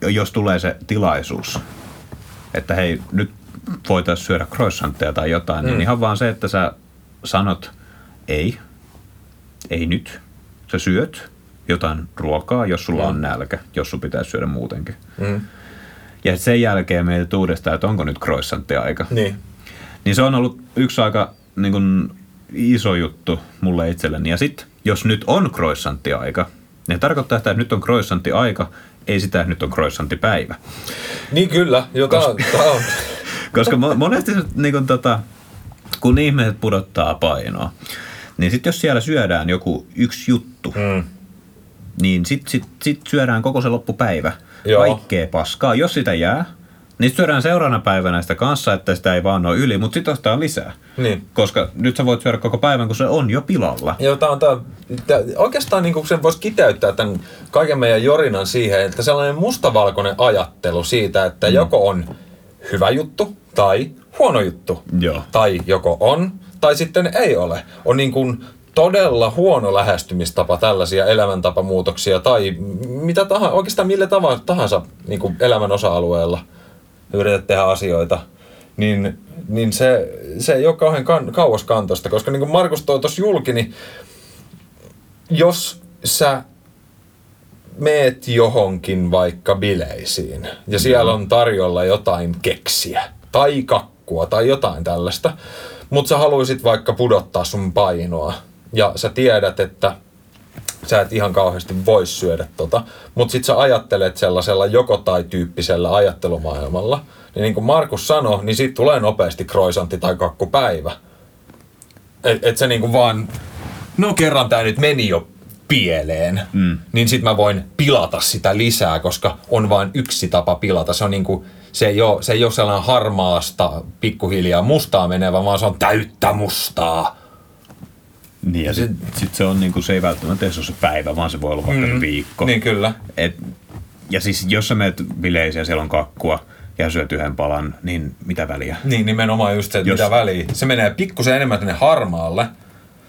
jos tulee se tilaisuus, että hei, nyt voitaisiin syödä croissantteja tai jotain, niin mm. niin ihan vaan se, että sä sanot ei, ei nyt. Sä syöt jotain ruokaa, jos sulla mm. on nälkä, jos sun pitäisi syödä muutenkin. Mm. Ja sen jälkeen meiltä uudestaan, että onko nyt croissantti-aika. Niin. Niin se on ollut yksi aika niin kuin, iso juttu mulle itselleni. Ja sitten, jos nyt on croissantti-aika, niin tarkoittaa sitä, että nyt on croissantti-aika, ei sitä, että nyt on croissantti-päivä. Niin kyllä, joka koska, on. koska monesti niin kuin, tota, kun ihmiset pudottaa painoa, niin sitten jos siellä syödään joku yksi juttu, mm. niin sitten sit, sit syödään koko se loppupäivä. Joo. Kaikkea paskaa. Jos sitä jää, niin syödään seuraavana päivänä sitä kanssa, että sitä ei vaan ole yli, mutta sitten ostaa lisää. Niin. Koska nyt sä voit syödä koko päivän, kun se on jo pilalla. Joo, tää on tää, tää, oikeastaan niin sen voisi kiteyttää tämän kaiken meidän jorinan siihen, että sellainen mustavalkoinen ajattelu siitä, että mm. joko on hyvä juttu tai huono juttu. Joo. Tai joko on tai sitten ei ole. On niin kuin todella huono lähestymistapa tällaisia elämäntapamuutoksia tai mitä tahansa, oikeastaan millä tavalla tahansa niin kuin elämän osa-alueella yrität tehdä asioita, niin, niin se, se ei ole kauhean kan, kantosta, koska niin kuin Markus toi tuossa julki, niin jos sä meet johonkin vaikka bileisiin ja siellä on tarjolla jotain keksiä tai kakkua tai jotain tällaista, mutta sä haluaisit vaikka pudottaa sun painoa ja sä tiedät, että sä et ihan kauheasti voi syödä tota, mutta sit sä ajattelet sellaisella joko tai tyyppisellä ajattelumaailmalla, niin niin kuin Markus sanoi, niin siitä tulee nopeasti kroisantti tai kakkupäivä. Et, et se niin kuin vaan, no kerran tää nyt meni jo pieleen, mm. niin sit mä voin pilata sitä lisää, koska on vain yksi tapa pilata. Se on niin kuin, se ei ole, se ei ole sellainen harmaasta, pikkuhiljaa mustaa menevä, vaan se on täyttä mustaa. Niin ja sitten sit se on niinku, se ei välttämättä edes ole se päivä, vaan se voi olla vaikka mm, viikko. Niin kyllä. Et, ja siis jos sä menet bileisiin ja siellä on kakkua ja syöt yhden palan, niin mitä väliä? Niin nimenomaan just se, että jos... mitä väliä. Se menee pikkusen enemmän tänne harmaalle,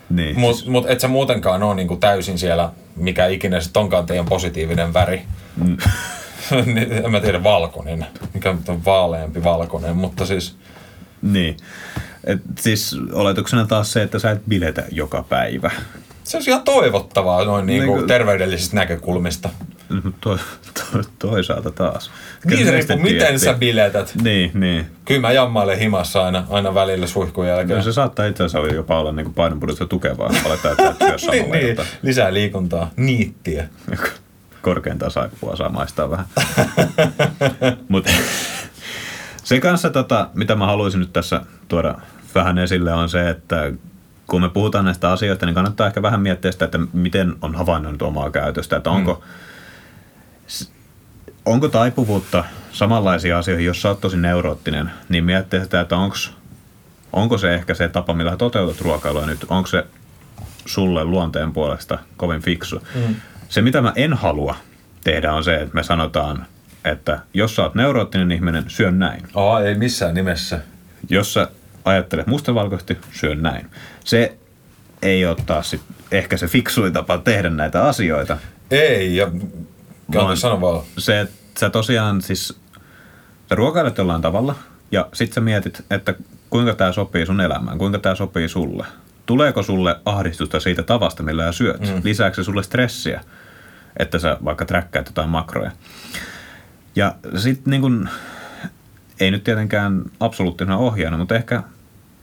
niin, mutta siis... mut et sä muutenkaan ole niinku täysin siellä, mikä ikinä sitten onkaan teidän positiivinen väri. Mm. En mä tiedä, valkoinen. Mikä on vaaleampi valkoinen, mutta siis... Niin. Et siis oletuksena taas se, että sä et biletä joka päivä. Se on ihan toivottavaa noin niin kuin niin terveydellisistä näkökulmista. Mm-hmm. To, to, toisaalta taas. Niin se riippuu, miten sä biletät. Niin, niin. Kyllä mä jammailen himassa aina, aina välillä suihkun jälkeen. No, se saattaa itse asiassa jopa olla niin painonpudotusta tukevaa. Aletaan, syö niin, niin. Lisää liikuntaa, niittiä. Korkeintaan saippua saa maistaa vähän. Mutta se kanssa, tota, mitä mä haluaisin nyt tässä tuoda vähän esille, on se, että kun me puhutaan näistä asioista, niin kannattaa ehkä vähän miettiä sitä, että miten on havainnoinut omaa käytöstä, että onko, mm. onko taipuvuutta samanlaisia asioihin, jos sä oot tosi neuroottinen, niin miettiä sitä, että onks, onko se ehkä se tapa, millä toteutat ruokailua nyt, onko se sulle luonteen puolesta kovin fiksu. Mm. Se, mitä mä en halua tehdä, on se, että me sanotaan, että jos sä oot neuroottinen ihminen, syön näin. Aa, ei missään nimessä. Jos sä ajattelet mustavalkoisesti, syön näin. Se ei ole taas sit ehkä se fiksuin tapa tehdä näitä asioita. Ei, ja sano vaan. Se, että sä tosiaan siis sä ruokailet jollain tavalla, ja sit sä mietit, että kuinka tämä sopii sun elämään, kuinka tämä sopii sulle. Tuleeko sulle ahdistusta siitä tavasta, millä sä syöt? Mm. Lisääkö sulle stressiä, että sä vaikka träkkäät jotain makroja? Ja sitten niin kun, ei nyt tietenkään absoluuttisena ohjaana, mutta ehkä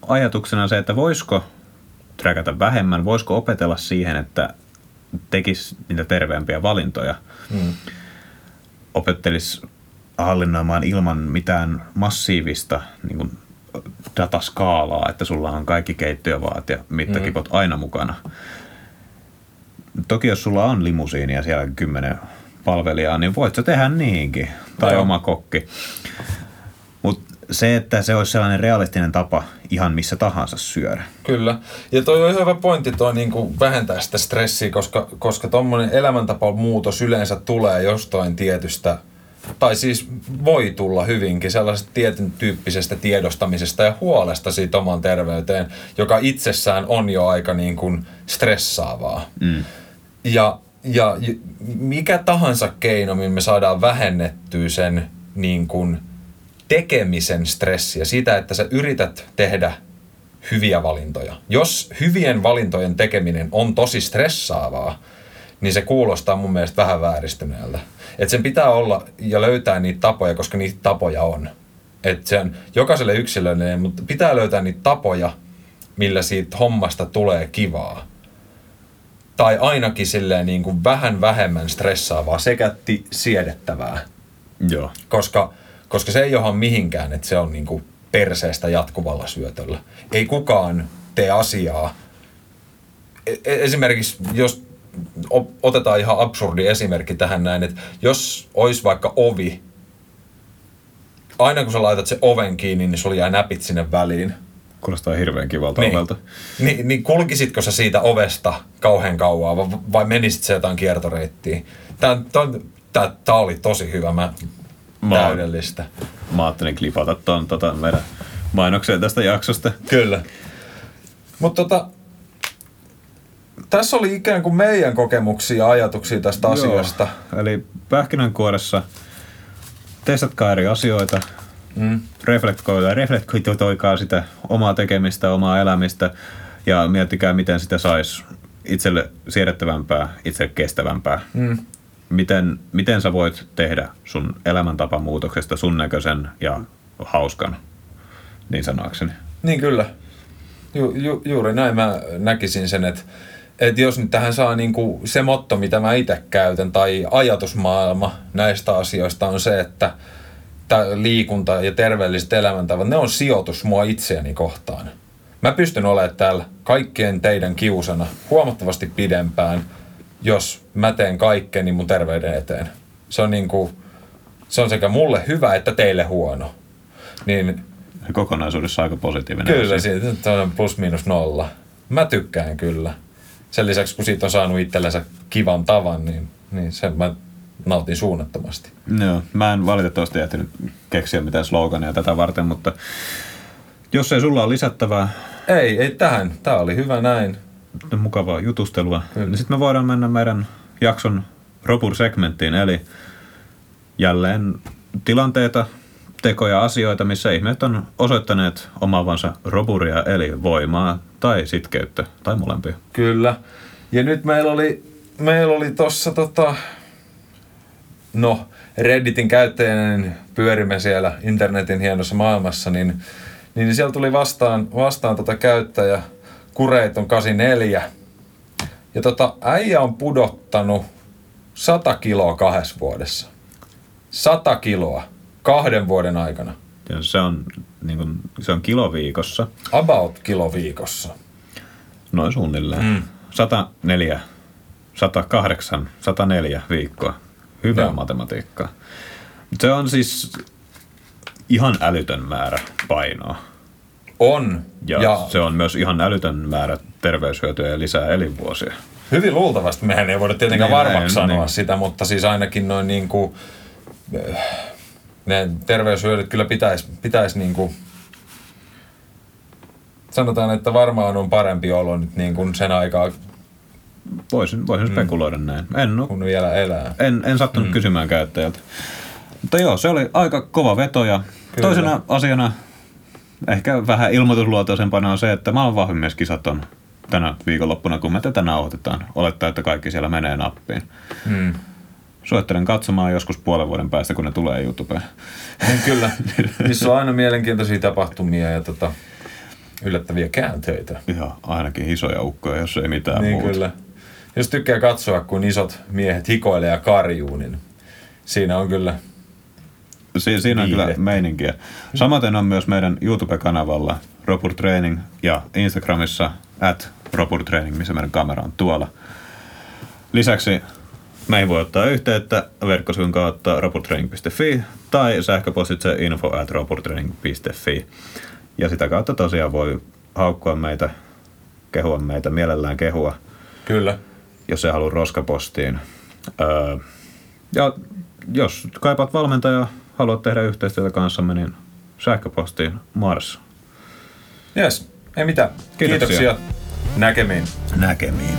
ajatuksena se, että voisiko träkätä vähemmän, voisiko opetella siihen, että tekisi niitä terveempiä valintoja. Mm. Opettelisi hallinnoimaan ilman mitään massiivista niin kuin dataskaalaa, että sulla on kaikki keittiövaat ja mittakipot mm. aina mukana. Toki jos sulla on limusiini ja siellä kymmenen palvelijaa, niin voit sä tehdä niinkin. Tai Joo. oma kokki. Mutta se, että se olisi sellainen realistinen tapa ihan missä tahansa syödä. Kyllä. Ja toi on hyvä pointti toi niin kuin vähentää sitä stressiä, koska, koska tommonen elämäntapamuutos yleensä tulee jostain tietystä, tai siis voi tulla hyvinkin sellaisesta tietyn tyyppisestä tiedostamisesta ja huolesta siitä oman terveyteen, joka itsessään on jo aika niin kuin stressaavaa. Mm. Ja, ja mikä tahansa keino, millä me saadaan vähennettyä sen niin kuin tekemisen stressiä, sitä, että sä yrität tehdä hyviä valintoja. Jos hyvien valintojen tekeminen on tosi stressaavaa, niin se kuulostaa mun mielestä vähän vääristyneeltä. Et sen pitää olla ja löytää niitä tapoja, koska niitä tapoja on. Et se on jokaiselle yksilöllinen, mutta pitää löytää niitä tapoja, millä siitä hommasta tulee kivaa tai ainakin silleen niin kuin vähän vähemmän stressaavaa sekä ti- siedettävää, Joo. koska, koska se ei johda mihinkään, että se on niin kuin perseestä jatkuvalla syötöllä. Ei kukaan tee asiaa. E- e- esimerkiksi jos otetaan ihan absurdi esimerkki tähän näin, että jos olisi vaikka ovi, aina kun sä laitat se oven kiinni, niin sulla jää näpit sinne väliin. Kuulostaa hirveän kivalta Niin. ovelta. Niin, niin kulkisitko sä siitä ovesta kauhean kauan vai, vai menisit sä jotain kiertoreittiä? Tää, tää, tää oli tosi hyvä, mä, Mä täydellistä. Mä ajattelin klipata tuon tota, meidän mainokseen tästä jaksosta. Kyllä. Mutta tota, tässä oli ikään kuin meidän kokemuksia ja ajatuksia tästä asiasta. Joo. Eli pähkinänkuoressa testatkaa eri asioita, Mm. reflektoikaa, reflektoikaa sitä omaa tekemistä, omaa elämistä ja miettikää, miten sitä saisi itselle siedettävämpää, itse kestävämpää. Mm. Miten, miten sä voit tehdä sun elämäntapamuutoksesta sun näköisen ja hauskan, niin sanoakseni. Niin kyllä. Ju, ju, juuri näin mä näkisin sen, että et jos nyt tähän saa niinku se motto, mitä mä itse käytän, tai ajatusmaailma näistä asioista on se, että liikunta ja terveelliset elämäntavat, ne on sijoitus mua itseäni kohtaan. Mä pystyn olemaan täällä kaikkien teidän kiusana huomattavasti pidempään, jos mä teen kaikkeni mun terveyden eteen. Se on, niinku, se on sekä mulle hyvä että teille huono. Niin Kokonaisuudessa aika positiivinen Kyllä, siitä on plus miinus nolla. Mä tykkään kyllä. Sen lisäksi, kun siitä on saanut itsellensä kivan tavan, niin, niin sen mä nautin suunnattomasti. Joo, mä en valitettavasti ehtinyt keksiä mitään slogania tätä varten, mutta jos ei sulla ole lisättävää Ei, ei tähän. Tää oli hyvä näin. mukavaa jutustelua, Kyllä. niin sitten me voidaan mennä meidän jakson Robur-segmenttiin, eli jälleen tilanteita, tekoja, asioita, missä ihmiset on osoittaneet omaavansa roburia, eli voimaa tai sitkeyttä, tai molempia. Kyllä. Ja nyt meillä oli, meillä oli tossa tota, no, Redditin käyttäjänä, niin pyörimme siellä internetin hienossa maailmassa, niin, niin siellä tuli vastaan, vastaan tota käyttäjä Kureiton 84. Ja tota, äijä on pudottanut 100 kiloa kahdessa vuodessa. 100 kiloa kahden vuoden aikana. Ja se on, niin kuin, se on kilo viikossa, About kilo viikossa. noin suunnilleen. Mm. 104, 108, 104 viikkoa. Hyvää Joo. matematiikkaa. Se on siis ihan älytön määrä painoa. On. Ja, ja se on myös ihan älytön määrä terveyshyötyjä ja lisää elinvuosia. Hyvin luultavasti. Mehän ei voida tietenkään Niin, varmaksi näin, sanoa niin. sitä, mutta siis ainakin noin niin kuin, ne terveyshyödyt kyllä pitäisi pitäis niin kuin, sanotaan, että varmaan on parempi olo nyt niin kuin sen aikaa, Voisin, voisin spekuloida näin. En, kun vielä elää. en, en sattunut mm. kysymään käyttäjältä. Mutta joo, se oli aika kova veto ja Kyllä. toisena asiana ehkä vähän ilmoitusluotoisempana on se, että maailmanvahvimmieskisat on tänä viikonloppuna, kun me tätä nauhoitetaan. Olettaa, että kaikki siellä menee nappiin. Mm. Suosittelen katsomaan joskus puolen vuoden päästä, kun ne tulee YouTubeen. Niin kyllä. Niissä on aina mielenkiintoisia tapahtumia ja tota, yllättäviä käänteitä. Ihan ainakin isoja ukkoja, jos ei mitään Niin muuta. kyllä. Jos tykkää katsoa, kun isot miehet hikoilee ja karjuu, niin siinä on kyllä Si- siinä on kyllä meininkiä. Samaten on myös meidän YouTube-kanavalla Robur Training ja Instagramissa at Robur Training, missä meidän kamera on tuolla. Lisäksi meihin voi ottaa yhteyttä verkkosivun kautta roburtraining.fi tai sähköpostitse info at roburtraining.fi. Ja sitä kautta tosiaan voi haukkua meitä, kehua meitä, mielellään kehua, Kyllä. Jos ei halua roskapostiin. Öö, ja jos kaipaat valmentajaa, haluat tehdä yhteistyötä kanssamme, niin sähköpostiin Mars. Yes, ei mitään. Kiitoksia. Kiitoksia. Näkemiin. Näkemiin.